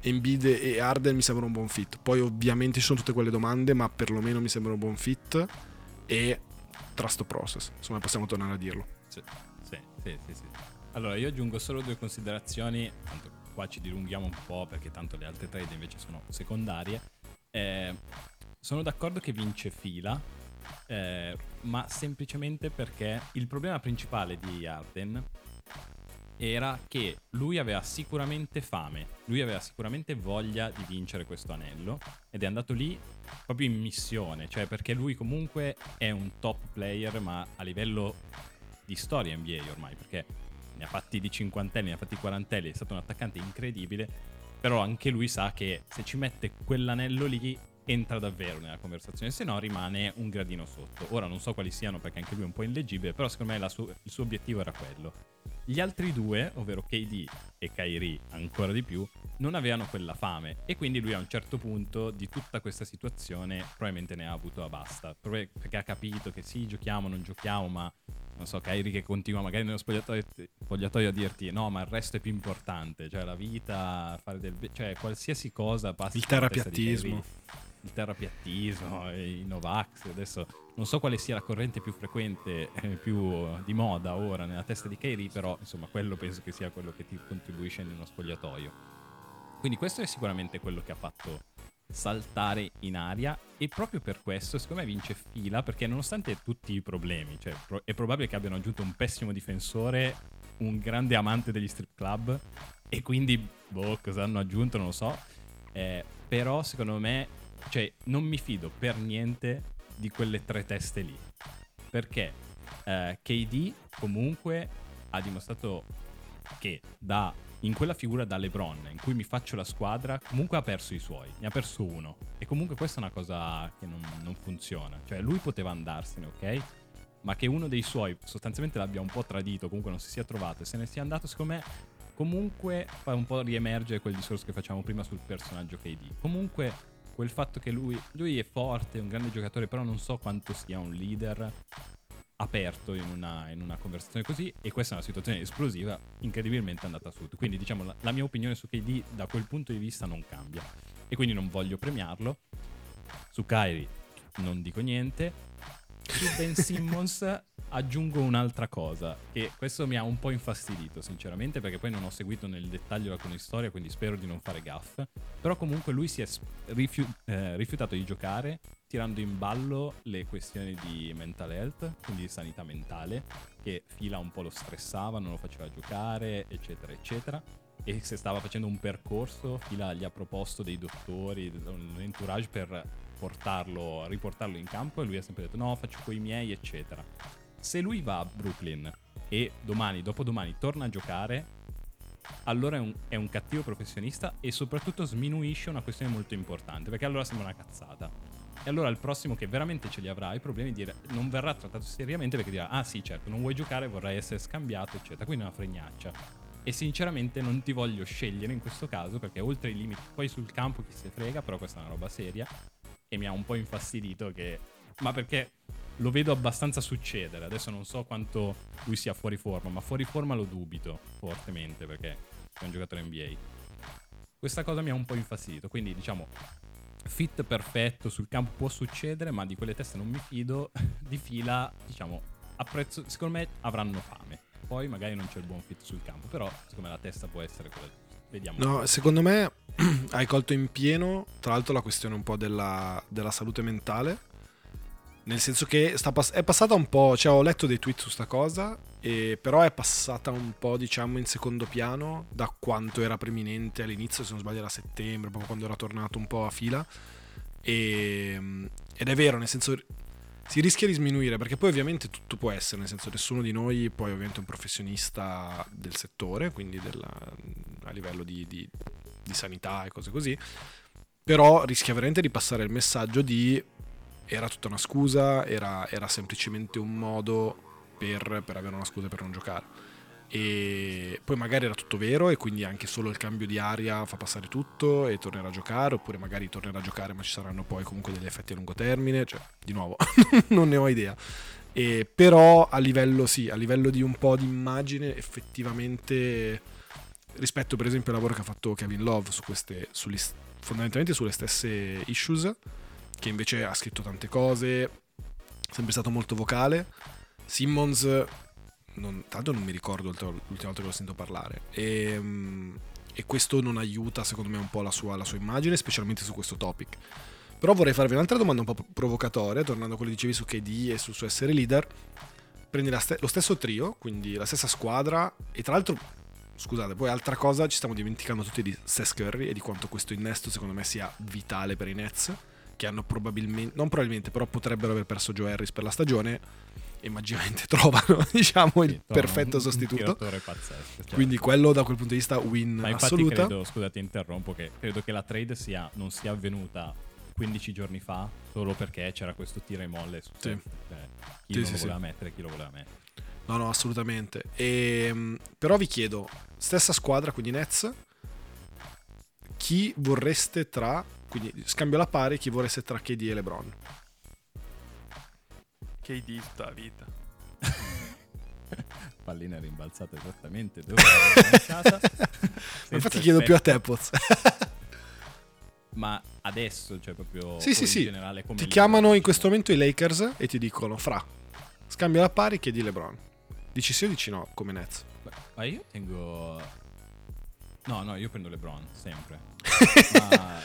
Embiid e Arden mi sembrano un buon fit. Poi ovviamente ci sono tutte quelle domande, ma perlomeno mi sembra un buon fit e trust process, insomma possiamo tornare a dirlo. Sì, sì, sì, sì, sì. Allora io aggiungo solo due considerazioni, tanto qua ci dilunghiamo un po' perché tanto le altre trade invece sono secondarie. Eh, sono d'accordo che vince fila, eh, ma semplicemente perché il problema principale di Arden era che lui aveva sicuramente fame, lui aveva sicuramente voglia di vincere questo anello ed è andato lì proprio in missione, cioè perché lui comunque è un top player ma a livello di storia NBA ormai, perché ha fatti di cinquantelli, ne ha fatti quarantelli, è stato un attaccante incredibile, però anche lui sa che se ci mette quell'anello lì entra davvero nella conversazione, se no rimane un gradino sotto. Ora non so quali siano perché anche lui è un po' illeggibile, però secondo me su- il suo obiettivo era quello. Gli altri due, ovvero KD e Kyrie ancora di più, non avevano quella fame e quindi lui a un certo punto di tutta questa situazione probabilmente ne ha avuto a basta, perché ha capito che sì, giochiamo, non giochiamo, ma non so, Kyrie che continua magari nello spogliatoio, spogliatoio, a dirti no, ma il resto è più importante, cioè la vita, fare del... cioè qualsiasi cosa passa. Il terapiattismo il terrapiattismo, i Novax, adesso non so quale sia la corrente più frequente, eh, più di moda ora nella testa di Kairi, però insomma quello penso che sia quello che ti contribuisce in uno spogliatoio. Quindi questo è sicuramente quello che ha fatto saltare in aria e proprio per questo secondo me vince fila perché nonostante tutti i problemi, cioè è probabile che abbiano aggiunto un pessimo difensore, un grande amante degli strip club e quindi boh cosa hanno aggiunto non lo so, eh, però secondo me cioè, non mi fido per niente di quelle tre teste lì. Perché eh, KD comunque ha dimostrato che da, in quella figura da LeBron, in cui mi faccio la squadra, comunque ha perso i suoi, ne ha perso uno. E comunque questa è una cosa che non, non funziona. Cioè, lui poteva andarsene, ok? Ma che uno dei suoi sostanzialmente l'abbia un po' tradito, comunque non si sia trovato e se ne sia andato, secondo me comunque fa un po' riemergere quel discorso che facciamo prima sul personaggio KD. Comunque quel fatto che lui, lui è forte, è un grande giocatore, però non so quanto sia un leader aperto in una, in una, conversazione così e questa è una situazione esplosiva incredibilmente andata a sud quindi diciamo la, la, mia opinione su KD da quel punto di vista non cambia. E quindi non voglio premiarlo. Su Kyrie non dico niente su Ben Simmons aggiungo un'altra cosa, che questo mi ha un po' infastidito, sinceramente, perché poi non ho seguito nel dettaglio la cronistoria, quindi spero di non fare gaff. Però comunque lui si è rifiu- eh, rifiutato di giocare tirando in ballo le questioni di mental health, quindi di sanità mentale, che Fila un po' lo stressava, non lo faceva giocare, eccetera, eccetera. E se stava facendo un percorso, Fila gli ha proposto dei dottori, un entourage per portarlo, riportarlo in campo e lui ha sempre detto no, faccio coi miei, eccetera. Se lui va a Brooklyn e domani, dopodomani, torna a giocare, allora è un, è un, cattivo professionista e soprattutto sminuisce una questione molto importante, perché allora sembra una cazzata. E allora il prossimo che veramente ce li avrà i problemi di dire non verrà trattato seriamente perché dirà ah sì certo non vuoi giocare vorrai essere scambiato eccetera, quindi è una fregnaccia. E sinceramente non ti voglio scegliere in questo caso perché oltre i limiti, poi sul campo chi se frega, però questa è una roba seria e mi ha un po' infastidito che... Ma perché lo vedo abbastanza succedere. Adesso non so quanto lui sia fuori forma, ma fuori forma lo dubito fortemente perché è un giocatore NBA. Questa cosa mi ha un po' infastidito, quindi diciamo fit perfetto sul campo può succedere, ma di quelle teste non mi fido. Di fila, diciamo, apprezzo, secondo me avranno fame. Poi magari non c'è il buon fit sul campo, però secondo me la testa può essere quella. Vediamo. No, secondo me hai colto in pieno, tra l'altro, la questione un po' della, della salute mentale nel senso che pass- è passata un po', cioè ho letto dei tweet su sta cosa, e però è passata un po' diciamo in secondo piano da quanto era preminente all'inizio, se non sbaglio era settembre, proprio quando era tornato un po' a fila. E, ed è vero, nel senso si rischia di sminuire perché poi ovviamente tutto può essere, nel senso nessuno di noi poi ovviamente è un professionista del settore, quindi della, a livello di, di, di sanità e cose così, però rischia veramente di passare il messaggio di era tutta una scusa, era, era semplicemente un modo per, per, avere una scusa per non giocare. E poi magari era tutto vero e quindi anche solo il cambio di aria fa passare tutto e tornerà a giocare, oppure magari tornerà a giocare ma ci saranno poi comunque degli effetti a lungo termine, cioè di nuovo non ne ho idea. E, però a livello sì, a livello di un po' di immagine effettivamente rispetto per esempio al lavoro che ha fatto Kevin Love su queste, sulle, fondamentalmente sulle stesse issues, che invece ha scritto tante cose, sempre stato molto vocale. Simmons, non, tanto non mi ricordo l'ultima volta che l'ho sentito parlare. E, ehm, e, questo non aiuta, secondo me, un po' la sua, la sua immagine, specialmente su questo topic. Però vorrei farvi un'altra domanda un po' provocatoria, tornando a quello che dicevi su KD e sul suo essere leader. Prendi st- lo stesso trio, quindi la stessa squadra, e tra l'altro scusate, poi altra cosa, ci stiamo dimenticando tutti di Seth Curry e di quanto questo innesto secondo me sia vitale per i Nets che hanno probabilmente, non probabilmente, però potrebbero aver perso Joe Harris per la stagione e magicamente trovano diciamo il perfetto sostituto un pazzesco, certo. quindi quello da quel punto di vista win Ma assoluta credo, scusate interrompo che credo che la trade sia, non sia avvenuta 15 giorni fa solo perché c'era questo tira e molle su sì. cioè, chi sì, non sì, lo voleva mettere chi lo voleva mettere no no assolutamente e, ehm, però vi chiedo stessa squadra quindi Nets chi vorreste tra quindi scambio la pari chi vorreste tra KD e LeBron. KD tutta la vita. Pallina rimbalzata esattamente dove lanciata. Infatti chiedo più a te, Poz. Ma adesso, cioè proprio sì, sì, sì. generale come Ti chiamano in questo momento i Lakers e ti dicono fra scambio la pari chiedi LeBron. Dici sì o dici no come Nets? Ma io tengo No, no, io prendo LeBron sempre. ma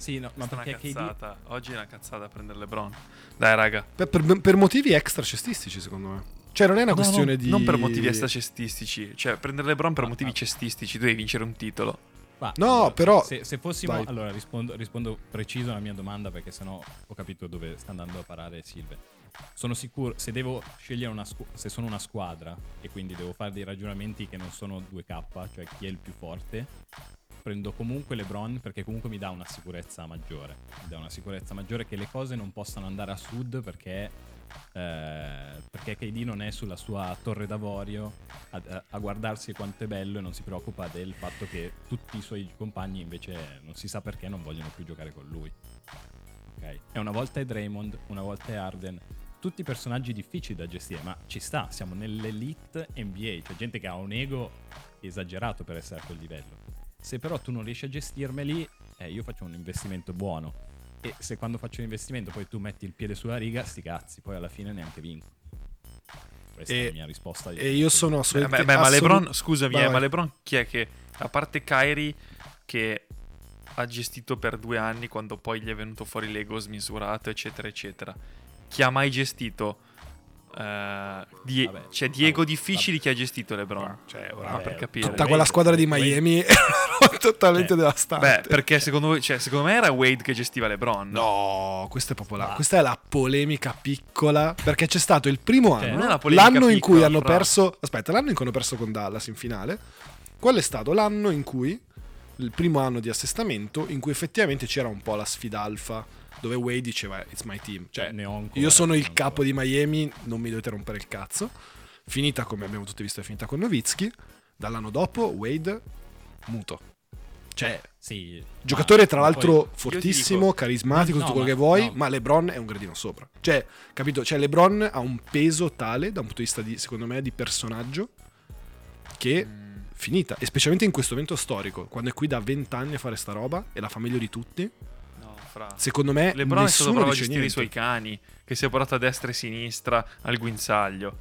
sì, no, ma perché cazzata. KD... Oggi è una cazzata prendere LeBron. Dai, raga. Per, per, per motivi extra cestistici, secondo me. Cioè, non è una no, questione no, di. Non per motivi extra cestistici. Cioè, prendere LeBron per ah, motivi ah. cestistici. Tu devi vincere un titolo. Ma, no, allora, però. Se, se fossimo. Dai. Allora, rispondo, rispondo, preciso alla mia domanda perché sennò ho capito dove sta andando a parare Silve. Sono sicuro, se devo scegliere una squadra, se sono una squadra e quindi devo fare dei ragionamenti che non sono 2K, cioè chi è il più forte, prendo comunque LeBron perché comunque mi dà una sicurezza maggiore. Mi dà una sicurezza maggiore che le cose non possano andare a sud perché, eh, perché KD non è sulla sua torre d'avorio a, a, guardarsi quanto è bello e non si preoccupa del fatto che tutti i suoi compagni invece non si sa perché non vogliono più giocare con lui. Ok? E una volta è Draymond, una volta è Arden. Tutti personaggi difficili da gestire, ma ci sta, siamo nell'elite NBA, cioè gente che ha un ego esagerato per essere a quel livello. Se però tu non riesci a gestirmeli, eh, io faccio un investimento buono. E se quando faccio un investimento poi tu metti il piede sulla riga, sti cazzi, poi alla fine neanche vinco. Questa E- è la mia risposta. E io sono Beh, assolutamente... beh, ma assolut- LeBron, scusami, eh, ma LeBron chi è che, a parte Kyrie, che ha gestito per due anni quando poi gli è venuto fuori l'ego smisurato, eccetera, eccetera, chi ha mai gestito... eh, Die- Vabbè, cioè Diego vabbè, difficili vabbè. chi ha gestito LeBron cioè ora Vabbè, per capire Tutta quella squadra di Miami era totalmente Cioè, devastante. beh perché secondo voi cioè, secondo me era Wade che gestiva LeBron No, questa è proprio la, Ah. questa è la polemica piccola. Perché c'è stato il primo anno, non è una polemica l'anno in cui piccola, hanno fra. perso. Aspetta, l'anno in cui hanno perso con Dallas in finale. Quello è stato l'anno in cui, il primo anno di assestamento, in cui effettivamente c'era un po' la sfida alfa, dove Wade diceva It's my team. Cioè, Ne ho ancora, io sono il capo di Miami, non mi dovete rompere il cazzo. Finita come abbiamo tutti visto, è finita con Nowitzki. Dall'anno dopo, Wade, muto. Cioè, Sì. Giocatore tra l'altro fortissimo, dico- carismatico, No, tutto quello ma- che vuoi, no. ma LeBron è un gradino sopra. Cioè, capito? Cioè LeBron ha un peso tale da un punto di vista di secondo me di personaggio che Mm, finita, e specialmente in questo evento storico, quando è qui da 20 anni a fare sta roba e la fa meglio di tutti. Fra. Secondo me LeBron è stato bravo a gestire i suoi cani che si è portato a destra e sinistra al guinzaglio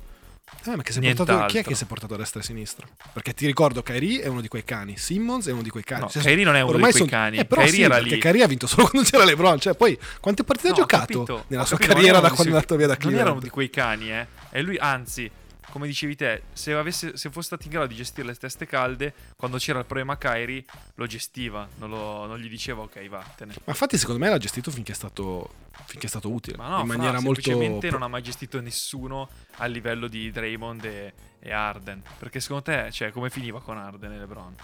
Eh, ma che si è portato, chi è che si è portato a destra e a sinistra? Perché ti ricordo Kyrie è uno di quei cani, Simmons è uno di quei cani. No, Cioè, Kyrie non è uno di quei son- cani. Eh, però Kyrie sì, era perché lì. Kyrie ha vinto solo quando c'era LeBron. Cioè, poi quante partite No, ha giocato capito, nella sua capito, carriera da quando è andato via da di- Non era Cleveland? uno di quei cani, eh. E lui, anzi, come dicevi te, se, avesse, se fosse stato in grado di gestire le teste calde, quando c'era il problema Kyrie, lo gestiva, non, lo- non gli diceva ok, vattene. Ma infatti, secondo me l'ha gestito finché è stato, finché è stato utile. Ma no, in fra, maniera molto. semplicemente non ha mai gestito nessuno a livello di Draymond e, e Arden. Perché secondo te, cioè, come finiva con Arden e LeBron?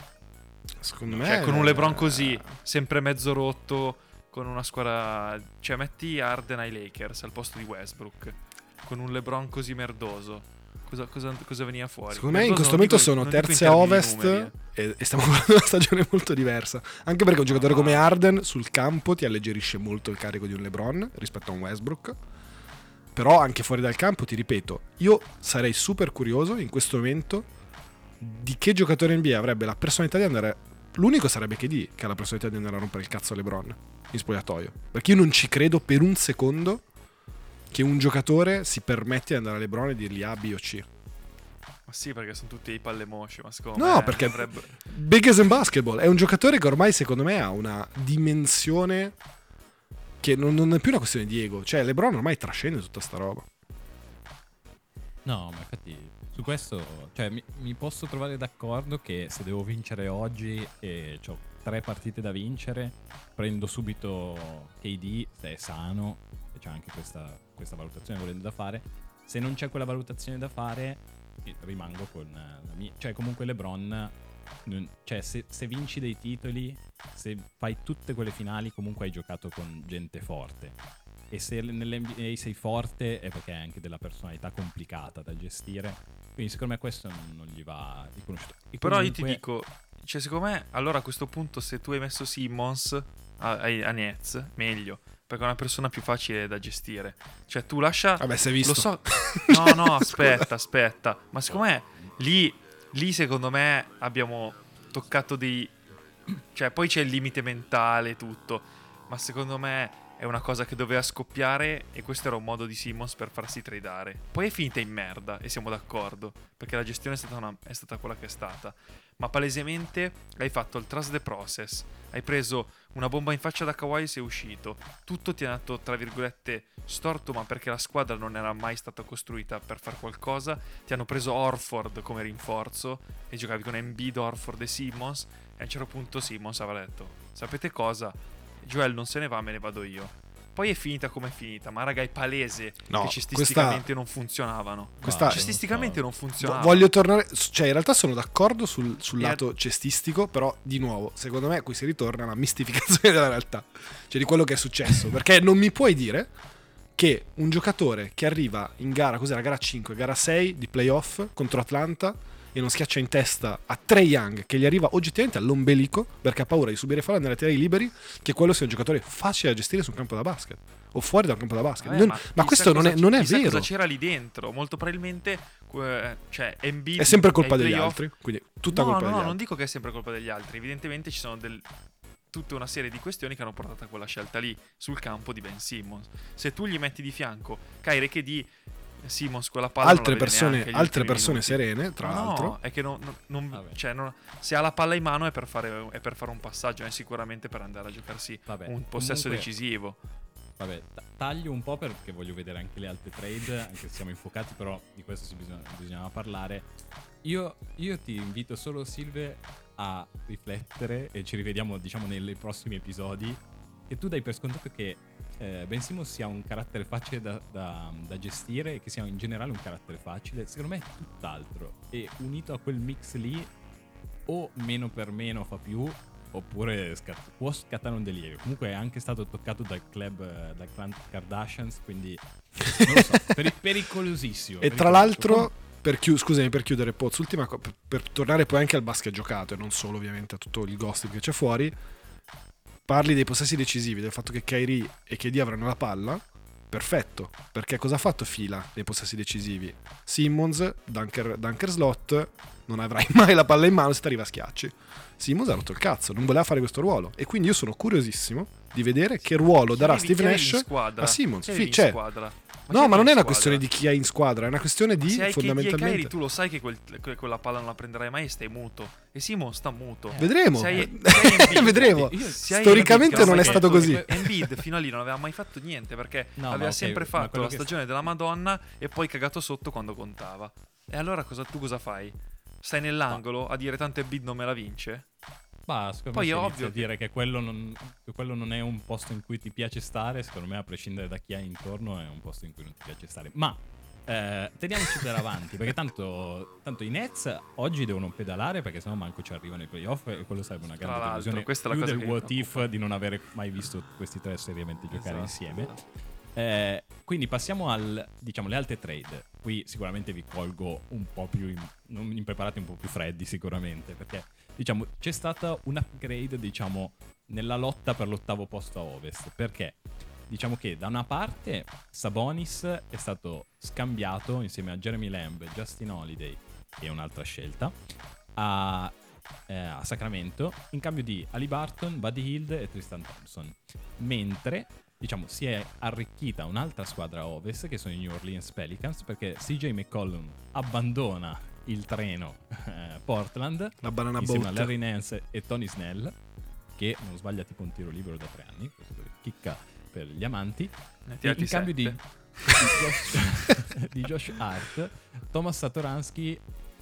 Secondo me. Cioè, con un LeBron così, sempre mezzo rotto, con una squadra... Cioè, metti Arden ai Lakers al posto di Westbrook, con un LeBron così merdoso. Cosa, cosa- cosa veniva fuori? Secondo me in questo momento dico- sono terze a ovest numeri, eh. e, e stiamo guardando una stagione molto diversa. Anche perché un giocatore No. come Arden sul campo ti alleggerisce molto il carico di un LeBron rispetto a un Westbrook. Però anche fuori dal campo, ti ripeto, io sarei super curioso in questo momento di che giocatore NBA avrebbe la personalità di andare. L'unico sarebbe KD che ha la personalità di andare a rompere il cazzo a LeBron in spogliatoio. Perché io non ci credo per un secondo che un giocatore si permette di andare a LeBron e dirgli A, B o C. Ma sì, perché sono tutti i palle mosci, ma secondo No, me perché avrebbe- Big as in basketball è un giocatore che ormai secondo me ha una dimensione che non, non è più una questione di ego. Cioè, LeBron ormai trascende tutta sta roba. No, ma infatti su questo cioè, mi, mi posso trovare d'accordo che se devo vincere oggi e ho tre partite da vincere, prendo subito KD se è sano, c'è anche questa, questa valutazione volendo da fare. Se non c'è quella valutazione da fare, eh, rimango con eh, la mia. Cioè, comunque LeBron. non- cioè, se, se vinci dei titoli, se fai tutte quelle finali, comunque hai giocato con gente forte. E se nell'NBA sei forte è perché hai anche della personalità complicata da gestire. Quindi secondo me questo non, non gli va riconosciuto. E Però io ti dico, cioè secondo me, allora a questo punto se tu hai messo Simmons a, a, a Nets, meglio, perché è una persona più facile da gestire. Cioè tu lascia... Vabbè, si è visto. Lo so. No, no, aspetta, aspetta. Ma secondo me lì, lì secondo me abbiamo toccato dei... Cioè poi c'è il limite mentale e tutto. Ma secondo me è una cosa che doveva scoppiare e questo era un modo di Simmons per farsi tradare. Poi è finita in merda e siamo d'accordo. Perché la gestione è stata, una- è stata quella che è stata. Ma palesemente hai fatto il trust the process. Hai preso una bomba in faccia da Kawhi e sei uscito. Tutto ti è andato, tra virgolette, storto, ma perché la squadra non era mai stata costruita per fare qualcosa. Ti hanno preso Orford come rinforzo e giocavi con Embiid, Orford e Simmons. E a un certo punto Simmons aveva detto: Sapete cosa? Joel non se ne va, me ne vado io. Poi è finita come è finita, ma raga, è palese No, che cestisticamente non funzionavano. questa- No, Cestisticamente non funzionavano. Voglio tornare. Cioè, in realtà sono d'accordo sul, sul lato cestistico, però di nuovo, secondo me qui si ritorna alla mistificazione della realtà. Cioè, di quello che è successo. Perché non mi puoi dire che un giocatore che arriva in gara, cos'era, gara 5, gara 6 di playoff contro Atlanta e non schiaccia in testa a Trey Young che gli arriva oggettivamente all'ombelico perché ha paura di subire fallo andare a tirare i liberi, che quello sia un giocatore facile da gestire sul campo da basket o fuori dal campo da basket. Vabbè, Non- ma ma questo non è, non è vero. cosa c'era lì dentro. Molto probabilmente, eh, cioè, Embiid È sempre colpa degli playoff- altri, quindi tutta no, colpa no, degli no, altri. non dico che è sempre colpa degli altri. Evidentemente ci sono del- tutta una serie di questioni che hanno portato a quella scelta lì sul campo di Ben Simmons. Se tu gli metti di fianco Kyrie che di Simmons quella palla altre persone, altre persone serene, tra No, l'altro. è che non, non- non- cioè, non- se ha la palla in mano è per fare, è per fare un passaggio, è sicuramente per andare a giocarsi Vabbè, un possesso comunque- decisivo. Vabbè, ta- taglio un po' perché voglio vedere anche le altre trade, anche se siamo infuocati, però di questo si bisogna, bisognava parlare. Io, io ti invito solo, Silve, a riflettere e ci rivediamo, diciamo, nei prossimi episodi. Che tu dai per scontato che eh, Ben Simmons sia un carattere facile da, da- da gestire e che sia in generale un carattere facile. Secondo me è tutt'altro. E unito a quel mix lì, o meno per meno fa più, oppure scat- può scattare un delirio. Comunque è anche stato toccato dal club, eh, dal clan Kardashians, quindi non lo so, peri- pericolosissimo. E tra pericolosissimo. l'altro, per chiu- scusami per chiudere, Poz, ultima co- per, per tornare poi anche al basket giocato e non solo ovviamente a tutto il gossip che c'è fuori, parli dei possessi decisivi, del fatto che Kyrie e KD avranno la palla, perfetto, perché cosa ha fatto Fila nei possessi decisivi? Simmons, dunker, dunker slot, non avrai mai la palla in mano se ti arriva a schiacci. Simmons ha rotto il cazzo, non voleva fare questo ruolo e quindi io sono curiosissimo di vedere che ruolo darà Steve Nash a Simmons. Avevi Fi- No, ma non è una squadra? questione di chi è in squadra, è una questione di Se hai fondamentalmente. Kyrie, tu lo sai che, quel- que- quella palla non la prenderai mai e stai muto. E Simon sta muto. Vedremo. Se hai- se hai Vedremo. Io- se hai Storicamente non è stato così. Embiid fino a lì non aveva mai fatto niente perché No, aveva ok, sempre fatto la stagione della Madonna e poi cagato sotto quando contava. E allora cosa, tu cosa fai? Stai nell'angolo a dire tanto Embiid non me la vince? Bah, secondo Poi me ovvio che- dire che quello, non, che quello non è un posto in cui ti piace stare, secondo me a prescindere da chi hai intorno è un posto in cui non ti piace stare. Ma eh, teniamoci per avanti, perché tanto, tanto i Nets oggi devono pedalare perché sennò manco ci arrivano i playoff e quello sarebbe una grande delusione. questa è la più cosa del what if di non avere mai visto questi tre seriamente giocare Esatto. insieme. Eh, quindi passiamo al diciamo le altre trade. Qui sicuramente vi colgo un po' più in- non impreparati, un po' più freddi sicuramente, perché diciamo c'è stata un upgrade diciamo nella lotta per l'ottavo posto a ovest, perché diciamo che da una parte Sabonis è stato scambiato insieme a Jeremy Lamb, Justin Holiday e un'altra scelta a, eh, a Sacramento in cambio di Ali Barton, Buddy Hield e Tristan Thompson. Mentre diciamo si è arricchita un'altra squadra a ovest che sono i New Orleans Pelicans perché CJ McCollum abbandona il treno eh, Portland La banana insieme a boat. Larry Nance e Tony Snell che non sbaglia tipo un tiro libero da tre anni questo è chicca per gli amanti in tirati cambio di, di Josh, di Josh Hart, Thomas Satoransky,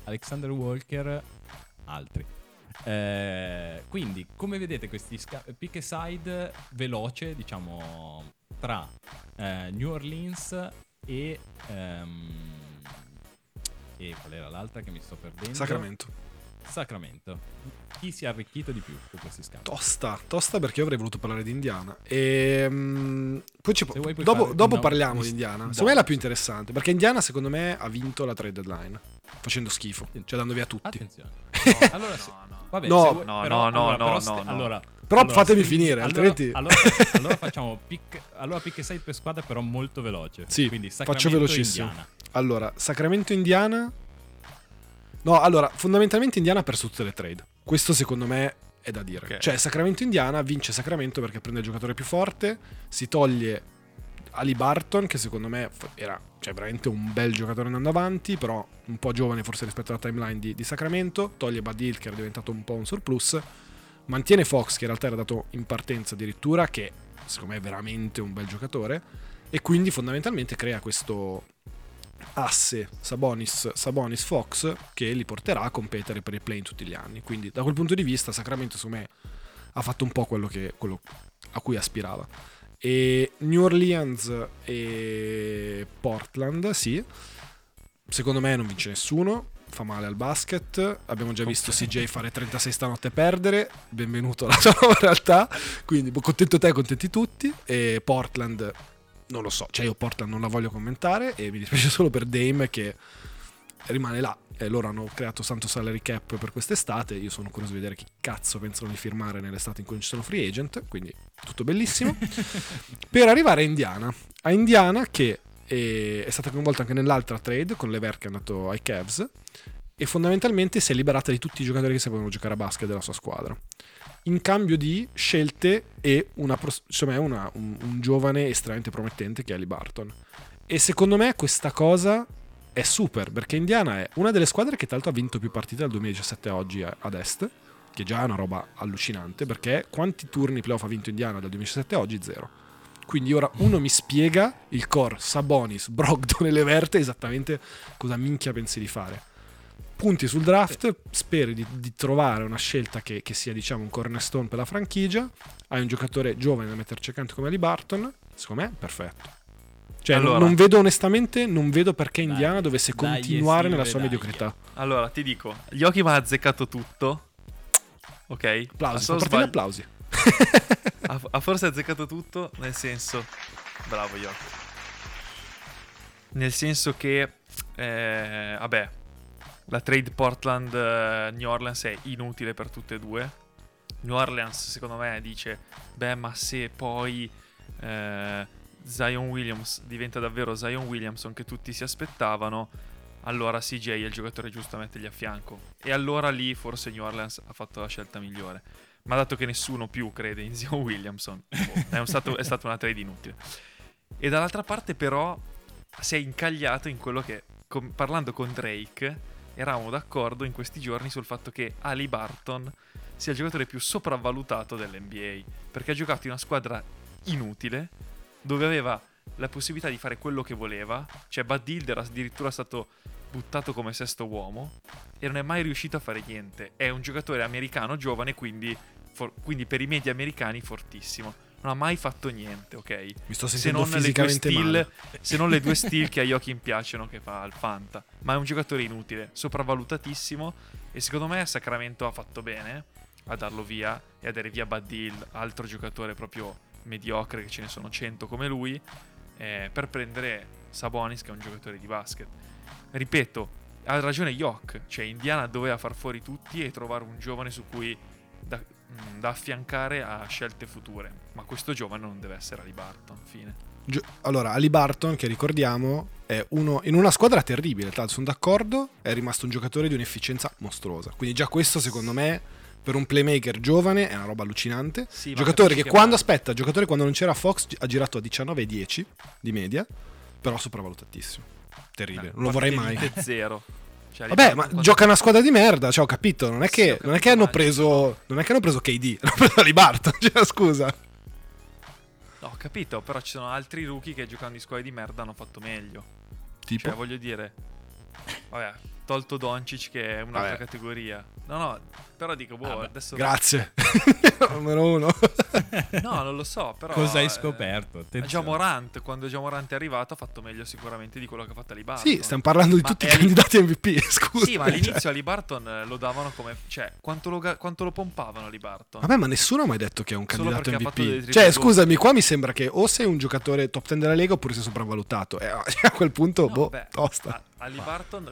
Alexander Walker, altri. Eh, quindi, come vedete, questi sca- pick aside veloce, diciamo, tra eh, New Orleans e. ehm, e qual era l'altra che mi sto perdendo? Sacramento. Sacramento. Chi si è arricchito di più su questi scambi? Tosta, tosta perché io avrei voluto parlare di Indiana. E poi ci- puoi dopo, dopo parliamo di Indiana. Secondo me è la più interessante perché Indiana secondo me ha vinto la trade deadline facendo schifo, cioè dando via tutti. Attenzione. allora, se- No, no. Vabbè, No. se vuoi- No, però- no, no, allora, no, però no, st- no. allora- Però allora, fatemi finire, allora- altrimenti- Allora, allora facciamo pick, allora pick e side per squadra, però molto veloce. Sì, Quindi faccio velocissimo. Indiana. Allora, Sacramento Indiana No, allora, fondamentalmente Indiana ha perso tutte le trade. Questo secondo me è da dire. Ok. Cioè, Sacramento Indiana vince Sacramento perché prende il giocatore più forte, si toglie Ali Barton, che secondo me era cioè, veramente un bel giocatore andando avanti, però un po' giovane forse rispetto alla timeline di, di Sacramento, toglie Bud Hill, che era diventato un po' un surplus, mantiene Fox, che in realtà era dato in partenza addirittura, che secondo me è veramente un bel giocatore, e quindi fondamentalmente crea questo asse Sabonis, Sabonis Fox che li porterà a competere per il play in tutti gli anni. Quindi da quel punto di vista Sacramento secondo me ha fatto un po' quello, che, quello a cui aspirava. E New Orleans e Portland, sì. Secondo me non vince nessuno. Fa male al basket. Abbiamo già visto CJ fare 36 stanotte e perdere. Benvenuto alla sua nuova realtà. Quindi contento te, contenti tutti. E Portland, non lo so. Cioè, io Portland non la voglio commentare. E mi dispiace solo per Dame che rimane là. E loro hanno creato santo salary cap per quest'estate. Io sono curioso di vedere chi cazzo pensano di firmare nell'estate in cui non ci sono free agent. Quindi tutto bellissimo. per arrivare a Indiana. A Indiana che eh, è stata coinvolta anche nell'altra trade con Lever che è andato ai Cavs. E fondamentalmente si è liberata di tutti i giocatori che sapevano giocare a basket della sua squadra. in cambio di scelte e una, insomma, una- un, un giovane estremamente promettente che è Ali Barton. E secondo me questa cosa è super perché Indiana è una delle squadre che tra l'altro ha vinto più partite dal 2017 a oggi ad est, che già è una roba allucinante perché quanti turni playoff ha vinto Indiana dal 2017 a oggi? Zero. Quindi ora uno mi spiega il core, Sabonis, Brogdon e Leverte esattamente cosa minchia pensi di fare. Punti sul draft, speri di, di trovare una scelta che, che sia diciamo un cornerstone per la franchigia, hai un giocatore giovane da metterci accanto come Ali Barton, secondo me perfetto. Cioè non- Allora. non vedo onestamente, non vedo perché Dai, Indiana dovesse dai, continuare nella sua dai. mediocrità. Allora, ti dico, Joachim ha azzeccato tutto. Ok? Applausi, partire sbagli- applausi. Ha, forse azzeccato tutto, nel senso... Bravo Joachim. Nel senso che... eh, vabbè, la trade Portland-New Orleans è inutile per tutte e due. New Orleans, secondo me, dice: Beh, ma se poi eh, Zion Williams diventa davvero Zion Williamson che tutti si aspettavano, allora CJ è il giocatore giusto a mettergli a fianco. E allora lì forse New Orleans ha fatto la scelta migliore. Ma dato che nessuno più crede in Zion Williamson, è, stato- è stata una trade inutile. E dall'altra parte, però, si è incagliato in quello che, com- parlando con Drake, eravamo d'accordo in questi giorni sul fatto che Ali Barton sia il giocatore più sopravvalutato dell'NBA. Perché ha giocato in una squadra inutile, dove aveva la possibilità di fare quello che voleva. Cioè, Bud Hill era addirittura stato buttato come sesto uomo e non è mai riuscito a fare niente. È un giocatore americano giovane, quindi, for- quindi per i media americani fortissimo. Non ha mai fatto niente, ok? Mi sto Se sentendo non, le due fisicamente steal, male. se non le due steal che a Joachim piacciono che fa al Fanta. Ma è un giocatore inutile, sopravvalutatissimo e secondo me Sacramento ha fatto bene a darlo via e a dare via Bad Hill, altro giocatore proprio mediocre che ce ne sono 100 come lui, eh, per prendere Sabonis che è un giocatore di basket. Ripeto, ha ragione Yok, cioè Indiana doveva far fuori tutti e trovare un giovane su cui da, mm, da affiancare a scelte future. Ma questo giovane non deve essere Ali Barton, fine. Gio- Allora, Ali Barton, che ricordiamo, è uno in una squadra terribile. Tra l'altro, sono d'accordo, è rimasto un giocatore di un'efficienza mostruosa. Quindi, già questo, secondo me, per un playmaker giovane è una roba allucinante. Sì, giocatore che, capisci quando aspetta, giocatore quando non c'era Fox ha girato a 19,10 di media, però sopravvalutatissimo. Terribile, non lo vorrei mai. Zero. Cioè, Vabbè, ma quando- gioca una squadra di merda, cioè ho capito, non è Sì, che, ho non è che hanno preso non è che hanno preso KD, hanno preso Ali Barton, cioè scusa. No, ho capito, però ci sono altri rookie che giocando in squadre di merda hanno fatto meglio. Tipo Cioè, voglio dire... Vabbè, tolto Doncic che è un'altra Vabbè. categoria. No, no, però dico, boh, Ah, adesso... Grazie. Numero uno. No, non lo so, però... Cosa hai eh, scoperto? Attenzione. Già Morant, quando Già Morant è arrivato, ha fatto meglio sicuramente di quello che ha fatto Ali Barton. Sì, stiamo parlando di Ma tutti i candidati MVP, scusa. Sì, ma all'inizio Ali Barton eh, lo davano come... Cioè, quanto lo, quanto lo pompavano Ali Barton? Vabbè, ma nessuno ha mai detto che è un candidato MVP. Cioè, scusami, qua mi sembra che o sei un giocatore top 10 della Lega oppure sei sopravvalutato. E a quel punto, No, boh, beh, tosta. a- Ali Barton,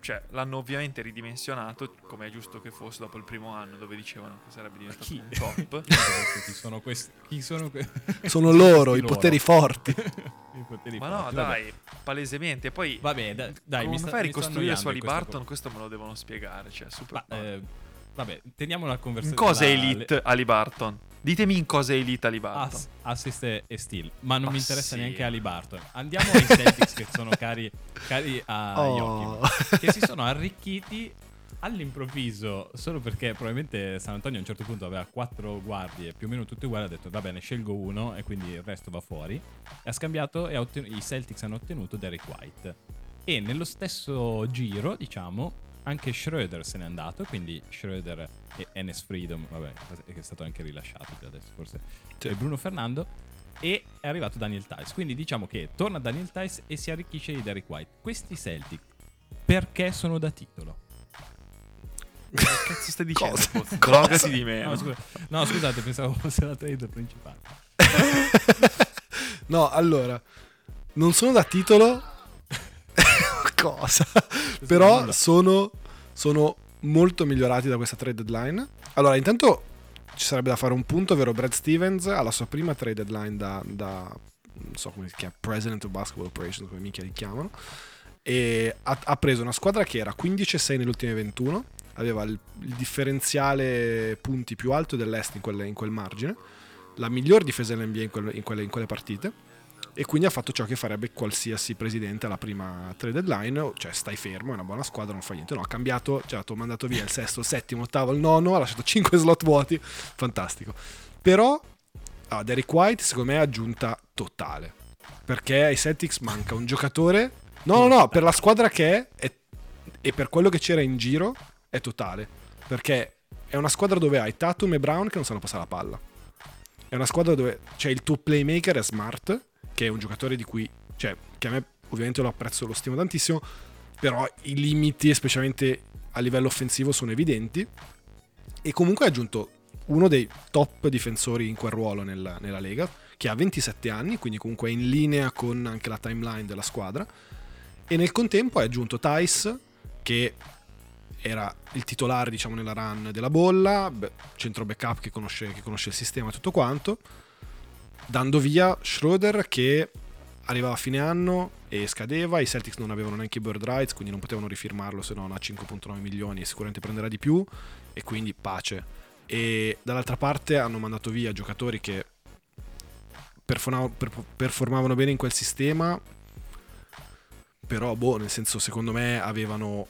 cioè, l'hanno ovviamente ridimensionato, come è giusto che fosse dopo il primo anno, dove dicevano che sarebbe diventato Chi? un top. Chi sono questi? Chi sono que- Sono loro, i loro. poteri forti. I poteri Ma no, forti, vabbè. dai, palesemente. E poi, Vabbè, da- dai, come mi sta- fai a ricostruire su Ali Barton? Questo me lo devono spiegare. Cioè, super Ma, no. eh, vabbè, teniamo la In conversazione. cosa è elite Ali Barton? Ditemi in cosa è elite Ali le- Barton. ass- assist e steal, ma non Ma mi interessa sì. neanche Ali Barton. Andiamo ai Celtics che sono cari, cari a Oh. Joachim, che si sono arricchiti all'improvviso solo perché probabilmente San Antonio a un certo punto aveva quattro guardie più o meno tutte uguali ha detto va bene scelgo uno e quindi il resto va fuori e ha scambiato e ha otten- i Celtics hanno ottenuto Derek White e nello stesso giro diciamo anche Schroeder se n'è andato quindi Schroeder e Enes Freedom vabbè che è stato anche rilasciato già adesso forse e Bruno Fernando e è arrivato Daniel Tice quindi diciamo che torna Daniel Tice e si arricchisce di Derek White questi Celtic perché sono da titolo Che cazzo stai dicendo? Cosa? Cosa? Di meno. No, scusa- no, scusate, pensavo fosse la trade principale. No, allora, non sono da titolo. Cosa? Però sono, sono molto migliorati da questa trade deadline. Allora, intanto ci sarebbe da fare un punto, ovvero Brad Stevens alla sua prima trade deadline da, da non so come si chiama, President of Basketball Operations, come minchia li chiamano. E ha, ha preso una squadra che era 15-6 nelle ultime 21, aveva il, il differenziale punti più alto dell'Est in, quelle- in quel margine, la miglior difesa dell'NBA in, in quelle, in quelle partite e quindi ha fatto ciò che farebbe qualsiasi presidente alla prima trade deadline, cioè stai fermo, è una buona squadra, non fa niente. No, ha cambiato, cioè ha mandato via il sesto, il settimo, ottavo, il nono, ha lasciato 5 slot vuoti, fantastico. Però a Derek White secondo me è aggiunta totale, perché ai Celtics manca un giocatore, no no no, per la squadra che è, è e per quello che c'era in giro è totale, perché è una squadra dove hai Tatum e Brown che non sanno passare la palla. È una squadra dove c'è il tuo playmaker è Smart, che è un giocatore di cui, cioè, che a me ovviamente lo apprezzo, lo stimo tantissimo, però i limiti, specialmente a livello offensivo, sono evidenti. E comunque ha aggiunto uno dei top difensori in quel ruolo nella, nella Lega, che ha 27 anni, quindi comunque è in linea con anche la timeline della squadra. E nel contempo ha aggiunto Tice, che era il titolare, diciamo, nella run della bolla, centro backup che conosce, che conosce il sistema e tutto quanto, dando via Schroeder che arrivava a fine anno e scadeva, i Celtics non avevano neanche i bird rights, quindi non potevano rifirmarlo se non a 5.9 milioni e sicuramente prenderà di più, e quindi pace. E dall'altra parte hanno mandato via giocatori che performavano, bene in quel sistema, però boh, nel senso secondo me avevano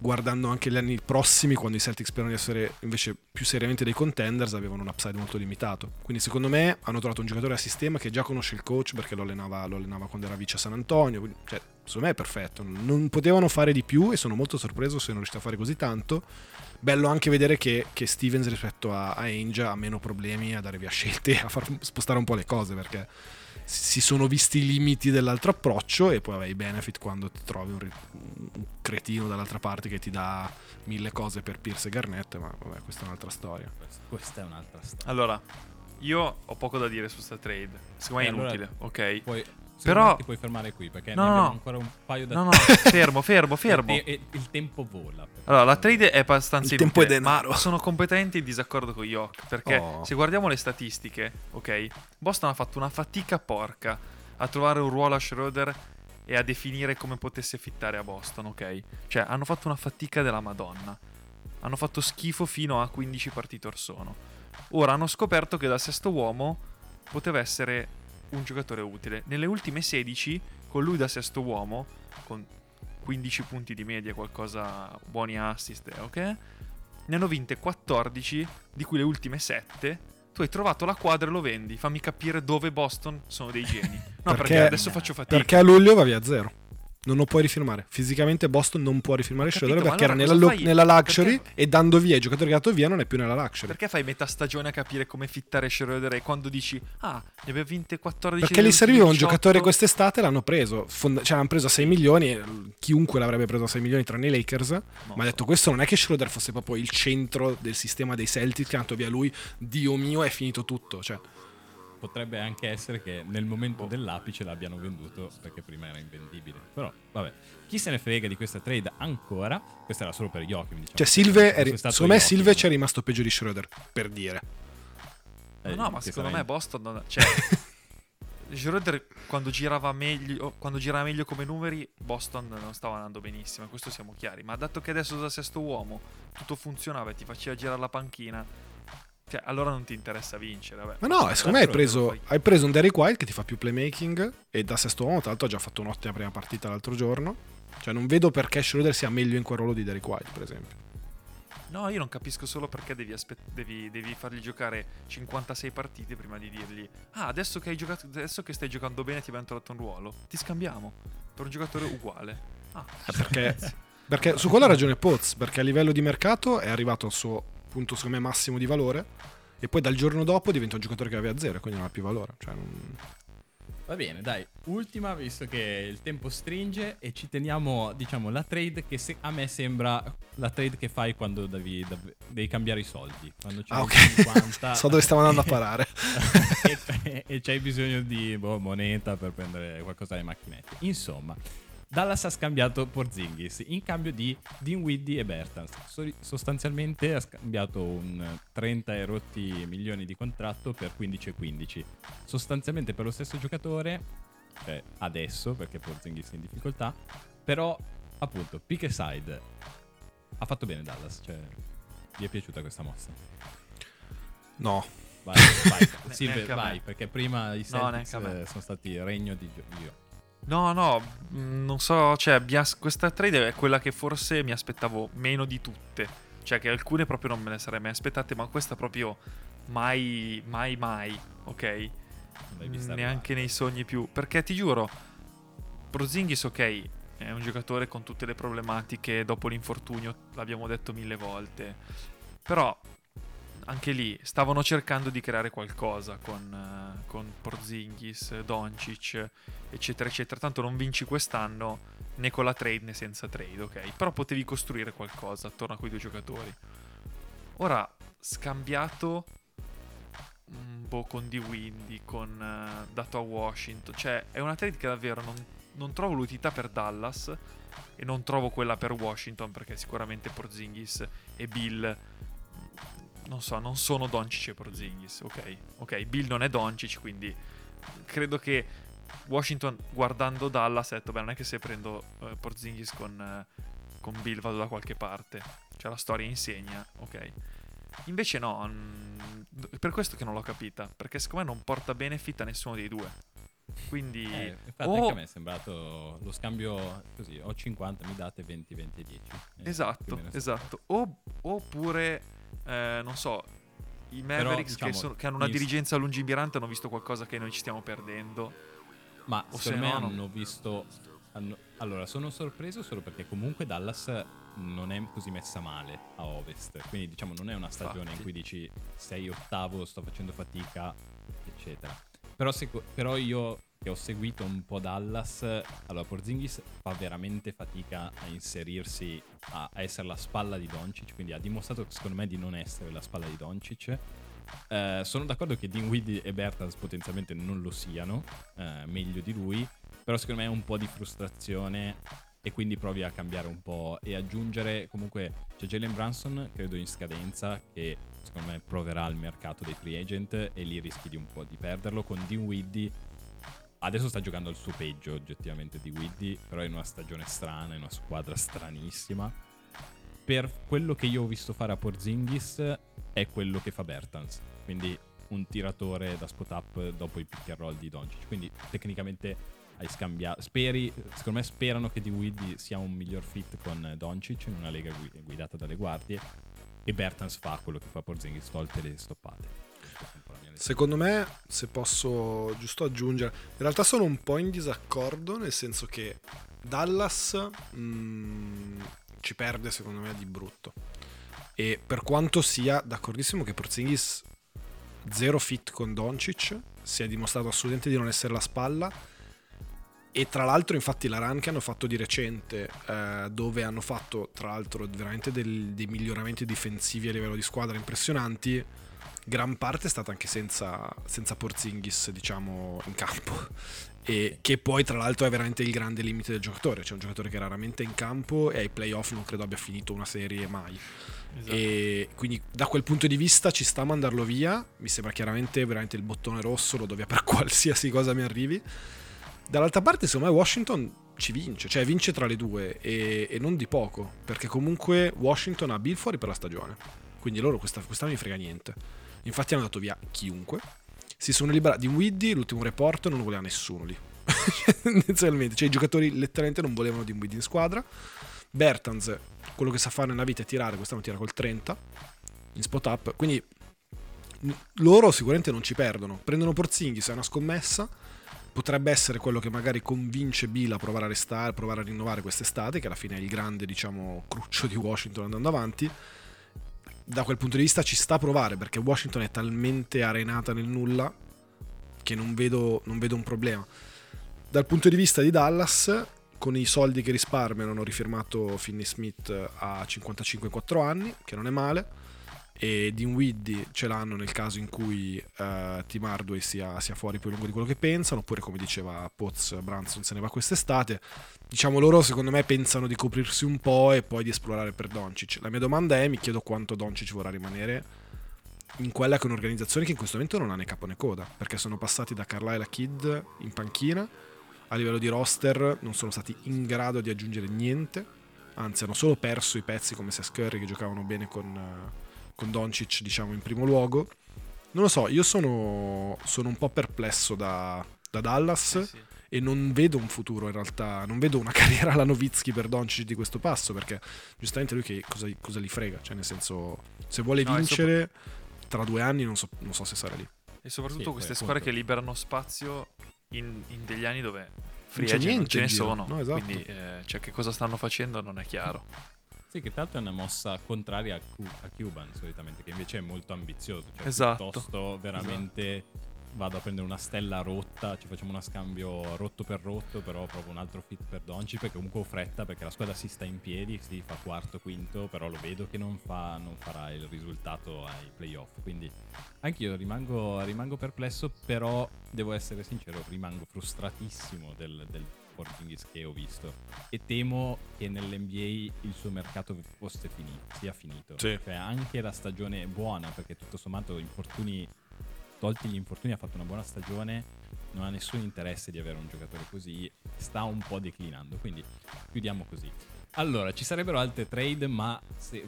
guardando anche gli anni prossimi, quando i Celtics sperano di essere invece più seriamente dei contenders, avevano un upside molto limitato. Quindi secondo me hanno trovato un giocatore a sistema che già conosce il coach perché lo allenava, lo allenava quando era vice a San Antonio. Cioè, secondo me è perfetto. Non potevano fare di più e sono molto sorpreso se non riusciti a fare così tanto. Bello anche vedere che, che Stevens rispetto a, a Ainge ha meno problemi a dare via scelte a far spostare un po' le cose perché si sono visti i limiti dell'altro approccio e poi vabbè, i benefit quando ti trovi un, ri- un cretino dall'altra parte che ti dà mille cose per Pierce e Garnett, ma vabbè, questa è un'altra storia. Questa è un'altra storia. Allora, io ho poco da dire su sta trade. Secondo me è Eh, allora- inutile, ok? Poi, Però- ti puoi fermare qui perché No, ne abbiamo no. ancora un paio da No, no, fermo, fermo, fermo. E, e il tempo vola. Allora, la trade è abbastanza Il tempo è denaro. ma sono completamente in disaccordo con Yok, perché Oh. se guardiamo le statistiche, ok, Boston ha fatto una fatica porca a trovare un ruolo a Schroeder e a definire come potesse fittare a Boston, ok? Cioè, hanno fatto una fatica della Madonna. Hanno fatto schifo fino a 15 partite or sono. Ora hanno scoperto che da sesto uomo poteva essere un giocatore utile. Nelle ultime 16, con lui da sesto uomo, con 15 punti di media, qualcosa buoni assist, eh, ok? Ne hanno vinte 14, di cui le ultime 7. Tu hai trovato la quadra e lo vendi. Fammi capire dove Boston sono dei geni. No, perché, Perché- adesso faccio fatica. Perché a luglio va via zero. Non lo puoi rifirmare. Fisicamente Boston non può rifirmare Schroeder perché allora era nella, fai? nella luxury Perché- e dando via i giocatori che ha dato via non è più nella luxury. Perché fai metà stagione a capire come fittare Schroeder e quando dici ah, ne abbiamo vinte 14 Perché gli serviva un ultime 18"? giocatore quest'estate, l'hanno preso. Fonda- cioè, l'hanno preso a 6 milioni. e Chiunque l'avrebbe preso a 6 milioni, tranne i Lakers. Non ma ha detto: Questo non è che Schroeder fosse proprio il centro del sistema dei Celtics. Che è andato via lui. Dio mio, è finito tutto. Cioè, Potrebbe anche essere che nel momento dell'apice l'abbiano venduto perché prima era invendibile. Però, vabbè, chi se ne frega di questa trade ancora? Questa era solo per Joachim, diciamo. cioè Silve, ri- secondo me. Silve ci è rimasto peggio di Schroeder. Per dire. Eh, No, ma secondo me Boston non... Cioè, Schroeder quando girava meglio quando girava meglio come numeri Boston non stava andando benissimo, questo siamo chiari. Ma dato che adesso da sesto uomo tutto funzionava e ti faceva girare la panchina, cioè allora non ti interessa vincere. Vabbè. Ma no, secondo me hai preso, hai preso un Derrick White che ti fa più playmaking. E da sesto uomo, tra l'altro, ha già fatto un'ottima prima partita l'altro giorno. Cioè, non vedo perché Schroeder sia meglio in quel ruolo di Derrick White, per esempio. No, io non capisco solo perché devi, aspe- devi, devi fargli giocare 56 partite prima di dirgli Ah, adesso che, hai giocato, adesso che stai giocando bene ti abbiamo trovato un ruolo. Ti scambiamo per un giocatore uguale. Ah, Perché, perché su quello ha ragione Poz, perché a livello di mercato è arrivato al suo punto, secondo me, massimo di valore. E poi dal giorno dopo diventa un giocatore che aveva zero, quindi non ha più valore. Cioè, non- Va bene, dai, ultima, visto che il tempo stringe e ci teniamo, diciamo, la trade che se- a me sembra la trade che fai quando devi, dav- devi cambiare i soldi. Quando c'hai Ah, ok. 50 so dove stiamo andando a parare. e, e c'hai bisogno di boh, moneta per prendere qualcosa alle macchinette. Insomma, Dallas ha scambiato Porzingis in cambio di Dinwiddie e Bertans. So- sostanzialmente ha scambiato un 30 e rotti milioni di contratto per 15 e 15. Sostanzialmente per lo stesso giocatore, cioè adesso perché Porzingis è in difficoltà, però appunto pick a side ha fatto bene Dallas, cioè, gli è piaciuta questa mossa? No, Vai, vai, Silver, vai, perché prima i No, Celtics me. eh, sono stati regno di Dio. No, no, mh, non so, cioè, questa trade è quella che forse mi aspettavo meno di tutte. Cioè, che alcune proprio non me le sarei mai aspettate, ma questa proprio mai, mai, mai, ok? Neanche nei sogni più. Perché ti giuro, Prozingis, ok, è un giocatore con tutte le problematiche dopo l'infortunio, l'abbiamo detto mille volte. Però anche lì stavano cercando di creare qualcosa con, eh, con Porzingis, Doncic, eccetera, eccetera. Tanto non vinci quest'anno né con la trade né senza trade, ok? Però potevi costruire qualcosa attorno a quei due giocatori. Ora, scambiato un po' con D. Windy, con eh, dato a Washington. Cioè, è una trade che davvero non, non trovo l'utilità per Dallas e non trovo quella per Washington perché sicuramente Porzingis e Bill non so, non sono Doncic e Porzingis, ok? Ok, Bill non è Doncic, quindi credo che Washington guardando Dallas ha detto, beh, non è che se prendo eh, Porzingis con, eh, con Bill vado da qualche parte. Cioè la storia insegna, ok? Invece no, mm, per questo che non l'ho capita, perché secondo me non porta benefit a nessuno dei due. Quindi... Eh, infatti o- anche a me è sembrato lo scambio così, ho 50, mi date 20, 20 e 10. Eh, Esatto, esatto. O- oppure, eh, non so, i Mavericks diciamo, che, sono- che hanno una dirigenza lungimirante hanno visto qualcosa che noi ci stiamo perdendo. Ma O secondo se me no, hanno visto. hanno- Allora, sono sorpreso solo perché comunque Dallas non è così messa male a ovest. Quindi, diciamo, non è una stagione in Infatti. cui dici sei ottavo, sto facendo fatica, eccetera. Però, seco- però io che ho seguito un po' Dallas, allora Porzingis fa veramente fatica a inserirsi, a, a essere la spalla di Doncic. Quindi ha dimostrato, secondo me, di non essere la spalla di Doncic. Eh, sono d'accordo che Dinwiddie e Bertans potenzialmente non lo siano, eh, meglio di lui, però secondo me è un po' di frustrazione e quindi provi a cambiare un po' e aggiungere comunque c'è Jalen Brunson credo in scadenza che secondo me proverà al mercato dei free agent e lì rischi di un po' di perderlo con Dinwiddie adesso sta giocando al suo peggio oggettivamente Dinwiddie però è in una stagione strana, in una squadra stranissima per quello che io ho visto fare a Porzingis è quello che fa Bertans. Quindi un tiratore da spot up dopo i pick and roll di Doncic. Quindi tecnicamente hai scambiato. Speri, secondo me sperano che Dinwiddie sia un miglior fit con Doncic in una lega gui- guidata dalle guardie. E Bertans fa quello che fa Porzingis, tolte le stoppate. Secondo me, se posso giusto aggiungere, in realtà sono un po' in disaccordo, nel senso che Dallas mm, ci perde secondo me di brutto. E per quanto sia d'accordissimo che Porzingis zero fit con Doncic, si è dimostrato assolutamente di non essere la spalla. E tra l'altro, infatti, la run che hanno fatto di recente, eh, dove hanno fatto tra l'altro veramente del- dei miglioramenti difensivi a livello di squadra impressionanti, gran parte è stata anche senza, senza Porzingis, diciamo, in campo. E che poi, tra l'altro, è veramente il grande limite del giocatore. C'è un giocatore che raramente è in campo e ai playoff non credo abbia finito una serie mai. Esatto. E quindi da quel punto di vista ci sta a mandarlo via. Mi sembra chiaramente veramente il bottone rosso, lo do via per qualsiasi cosa mi arrivi. Dall'altra parte, secondo me, Washington ci vince, cioè vince tra le due e, e non di poco, perché comunque Washington ha Bill fuori per la stagione. Quindi loro questa, quest'anno non gli frega niente. Infatti hanno dato via chiunque. Si sono liberati di Widdy, l'ultimo report non lo voleva nessuno lì. Tendenzialmente, cioè i giocatori letteralmente non volevano di Widdy in squadra. Bertans, quello che sa fare nella vita è tirare, quest'anno tira col 30 in spot up, quindi loro sicuramente non ci perdono. Prendono Porzinghi, se è una scommessa, potrebbe essere quello che magari convince Bill a provare a restare, provare a rinnovare quest'estate, che alla fine è il grande, diciamo, cruccio di Washington andando avanti. Da quel punto di vista ci sta a provare, perché Washington è talmente arenata nel nulla che non vedo, non vedo un problema. Dal punto di vista di Dallas, con i soldi che risparmiano hanno rifirmato Finney Smith a 55-4 anni, che non è male, e Dinwiddie ce l'hanno nel caso in cui eh, Tim Hardway sia, sia fuori più lungo di quello che pensano, oppure come diceva Poz, Branson se ne va quest'estate. Diciamo loro secondo me pensano di coprirsi un po' e poi di esplorare per Doncic. La mia domanda è, mi chiedo quanto Doncic vorrà rimanere in quella che è un'organizzazione che in questo momento non ha né capo né coda, perché sono passati da Carlisle a Kid in panchina, a livello di roster non sono stati in grado di aggiungere niente, anzi hanno solo perso i pezzi come Seth Curry che giocavano bene con, eh, con Doncic diciamo in primo luogo. Non lo so, io sono, sono un po' perplesso da, da Dallas Sì, sì. e non vedo un futuro in realtà, non vedo una carriera alla Novitsky per Doncic di questo passo perché giustamente lui che cosa, cosa gli frega, cioè nel senso se vuole No, vincere tra due anni non so, non so se sarà lì. E soprattutto Sì, queste squadre che liberano spazio in, in degli anni dove free c'è agent non niente ce ne sono. No, esatto. Quindi eh, cioè, che cosa stanno facendo non è chiaro. Sì, che tra l'altro è una mossa contraria a, Cu- a Cuban solitamente, che invece è molto ambizioso. Cioè, Esatto. piuttosto veramente vado a prendere una stella rotta, ci facciamo uno scambio rotto per rotto, però proprio un altro fit per Doncic, perché comunque ho fretta, perché la squadra si sta in piedi, si fa quarto, quinto, però lo vedo che non, fa, non farà il risultato ai playoff. Quindi anch'io rimango, rimango perplesso, però devo essere sincero, rimango frustratissimo del, del Porzingis che ho visto e temo che nell'NBA il suo mercato fosse finito, sia finito. Sì. Cioè anche la stagione buona, perché tutto sommato infortuni, tolti gli infortuni ha fatto una buona stagione, non ha nessun interesse di avere un giocatore così, sta un po' declinando, quindi chiudiamo così. Allora, ci sarebbero altre trade, ma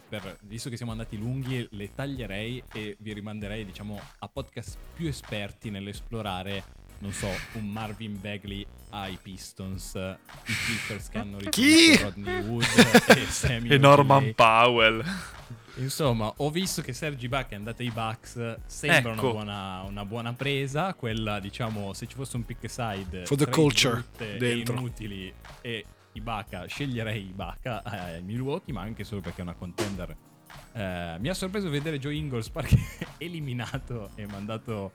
per- visto che siamo andati lunghi, le taglierei e vi rimanderei, diciamo, a podcast più esperti nell'esplorare, non so, un Marvin Bagley ai Pistons, i Clippers che hanno Chi? Rodney Wood e Sammy E Norman. Powell. Insomma, ho visto che Sergi Buck è andato ai Bucks. Sembra Ecco. una, buona, una buona presa. Quella, diciamo, se ci fosse un pick side For the culture brutte e dentro. inutili e Ibaka, sceglierei Ibaka eh, ai Milwaukee, ma anche solo perché è una contender. Eh, mi ha sorpreso vedere Joe Ingles perché eliminato e mandato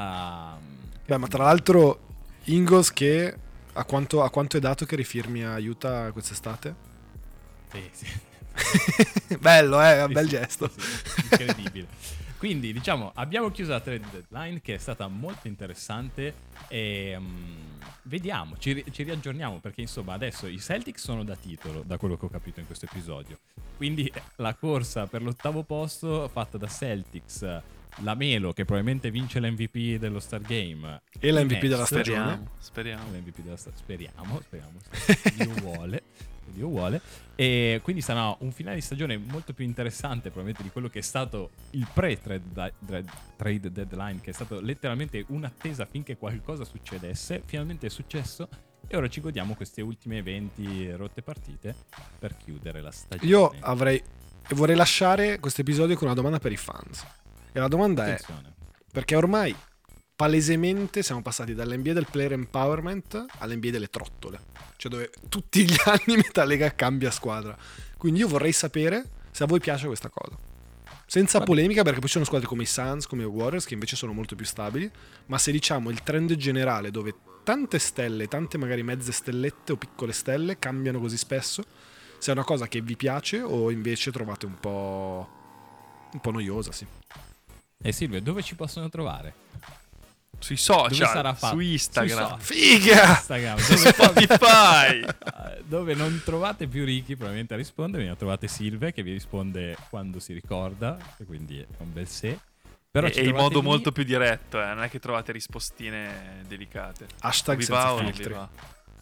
a. Beh, ma tra l'altro Ingles che a quanto, a quanto è dato che rifirmi a Utah quest'estate? Sì, sì. Bello, eh, un bel sì, gesto. sì, incredibile. Quindi, diciamo, abbiamo chiuso la trade deadline che è stata molto interessante e mm, vediamo, ci, ri- ci riaggiorniamo perché insomma adesso i Celtics sono da titolo, da quello che ho capito in questo episodio. Quindi la corsa per l'ottavo posto fatta da Celtics, la Melo che probabilmente vince l'MVP dello Star Game E la MVP i della stagione. Speriamo, speriamo. l'MVP della sta- speriamo, speriamo, se Dio vuole, se Dio vuole. E quindi sarà un finale di stagione molto più interessante probabilmente di quello che è stato il pre-trade deadline, che è stato letteralmente un'attesa finché qualcosa succedesse. Finalmente è successo e ora ci godiamo queste ultime 20 rotte partite per chiudere la stagione. Io avrei e vorrei lasciare questo episodio con una domanda per i fans. E la domanda è Attenzione. perché ormai palesemente siamo passati dall'NBA del player empowerment all'NBA delle trottole. Cioè dove tutti gli anni metà lega cambia squadra. Quindi io vorrei sapere se a voi piace questa cosa. Senza Va polemica, perché poi ci sono squadre come i Suns, come i Warriors, che invece sono molto più stabili. Ma se diciamo il trend generale dove tante stelle, tante magari mezze stellette o piccole stelle cambiano così spesso, se è una cosa che vi piace o invece trovate un po'. un po' noiosa, sì. E Silvio, dove ci possono trovare? Sui Dove social, sarà fatto? su Instagram, Sui Figa! Instagram, su dove Spotify. Eh, dove non trovate più Ricky probabilmente a rispondere, ne trovate Silve che vi risponde quando si ricorda, e quindi è un bel se. Però e in modo lì- molto più diretto, eh. non è che trovate rispostine delicate. Hashtag vi senza va o non vi filtri. va?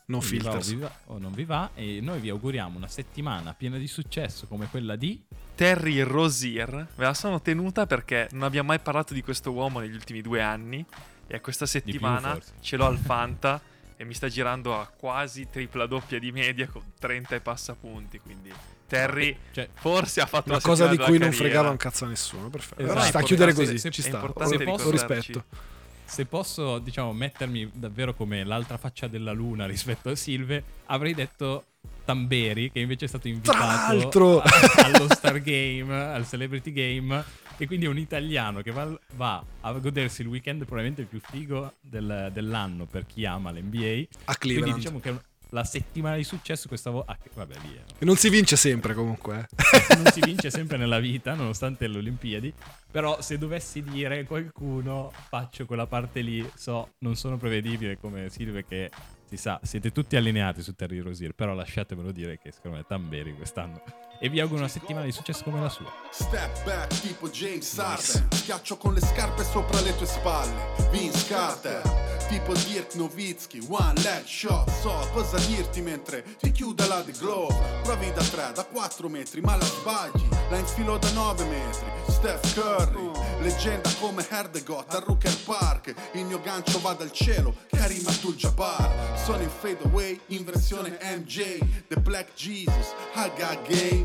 No o filters. va o non vi va e noi vi auguriamo una settimana piena di successo come quella di Terry Rozier, me la sono tenuta perché non abbiamo mai parlato di questo uomo negli ultimi due anni e questa settimana ce l'ho al Fanta e mi sta girando a quasi tripla doppia di media con 30 e passa punti, quindi Terry cioè, forse ha fatto Una la cosa di cui non carriera. fregava un cazzo a nessuno. Perfetto. Esatto. Allora sta a chiudere così. se- ci sta. ricordarci. ho rispetto. Se posso diciamo mettermi davvero come l'altra faccia della luna rispetto a Silve avrei detto Tamberi che invece è stato invitato a- allo Star Game al Celebrity Game e quindi è un italiano che va, va a godersi il weekend probabilmente il più figo del- dell'anno per chi ama l'NBA A quindi Cleveland. diciamo che la settimana di successo questa volta ah, che- vabbè E non si vince sempre comunque. eh. non si vince sempre nella vita, nonostante le Olimpiadi. Però se dovessi dire qualcuno, faccio quella parte lì. So, non sono prevedibile come Silve che Si sa, siete tutti allineati su Terry Rosier, però lasciatemelo dire che secondo me Tamberi quest'anno. E vi auguro una settimana di successo come la sua. Step back tipo James Harden. Schiaccio con le scarpe sopra le tue spalle. Vince Carter Tipo Dirk Nowitzki. One leg shot So cosa dirti mentre ti chiude la The Glove Provi da 3, da 4 metri ma la sbagli. La infilo da 9 metri. Steph Curry Leggenda come Herdegot a Rooker Park. Il mio gancio va dal cielo Karim Abdul-Jabbar. Sono in fade away in versione MJ The Black Jesus Haga Gay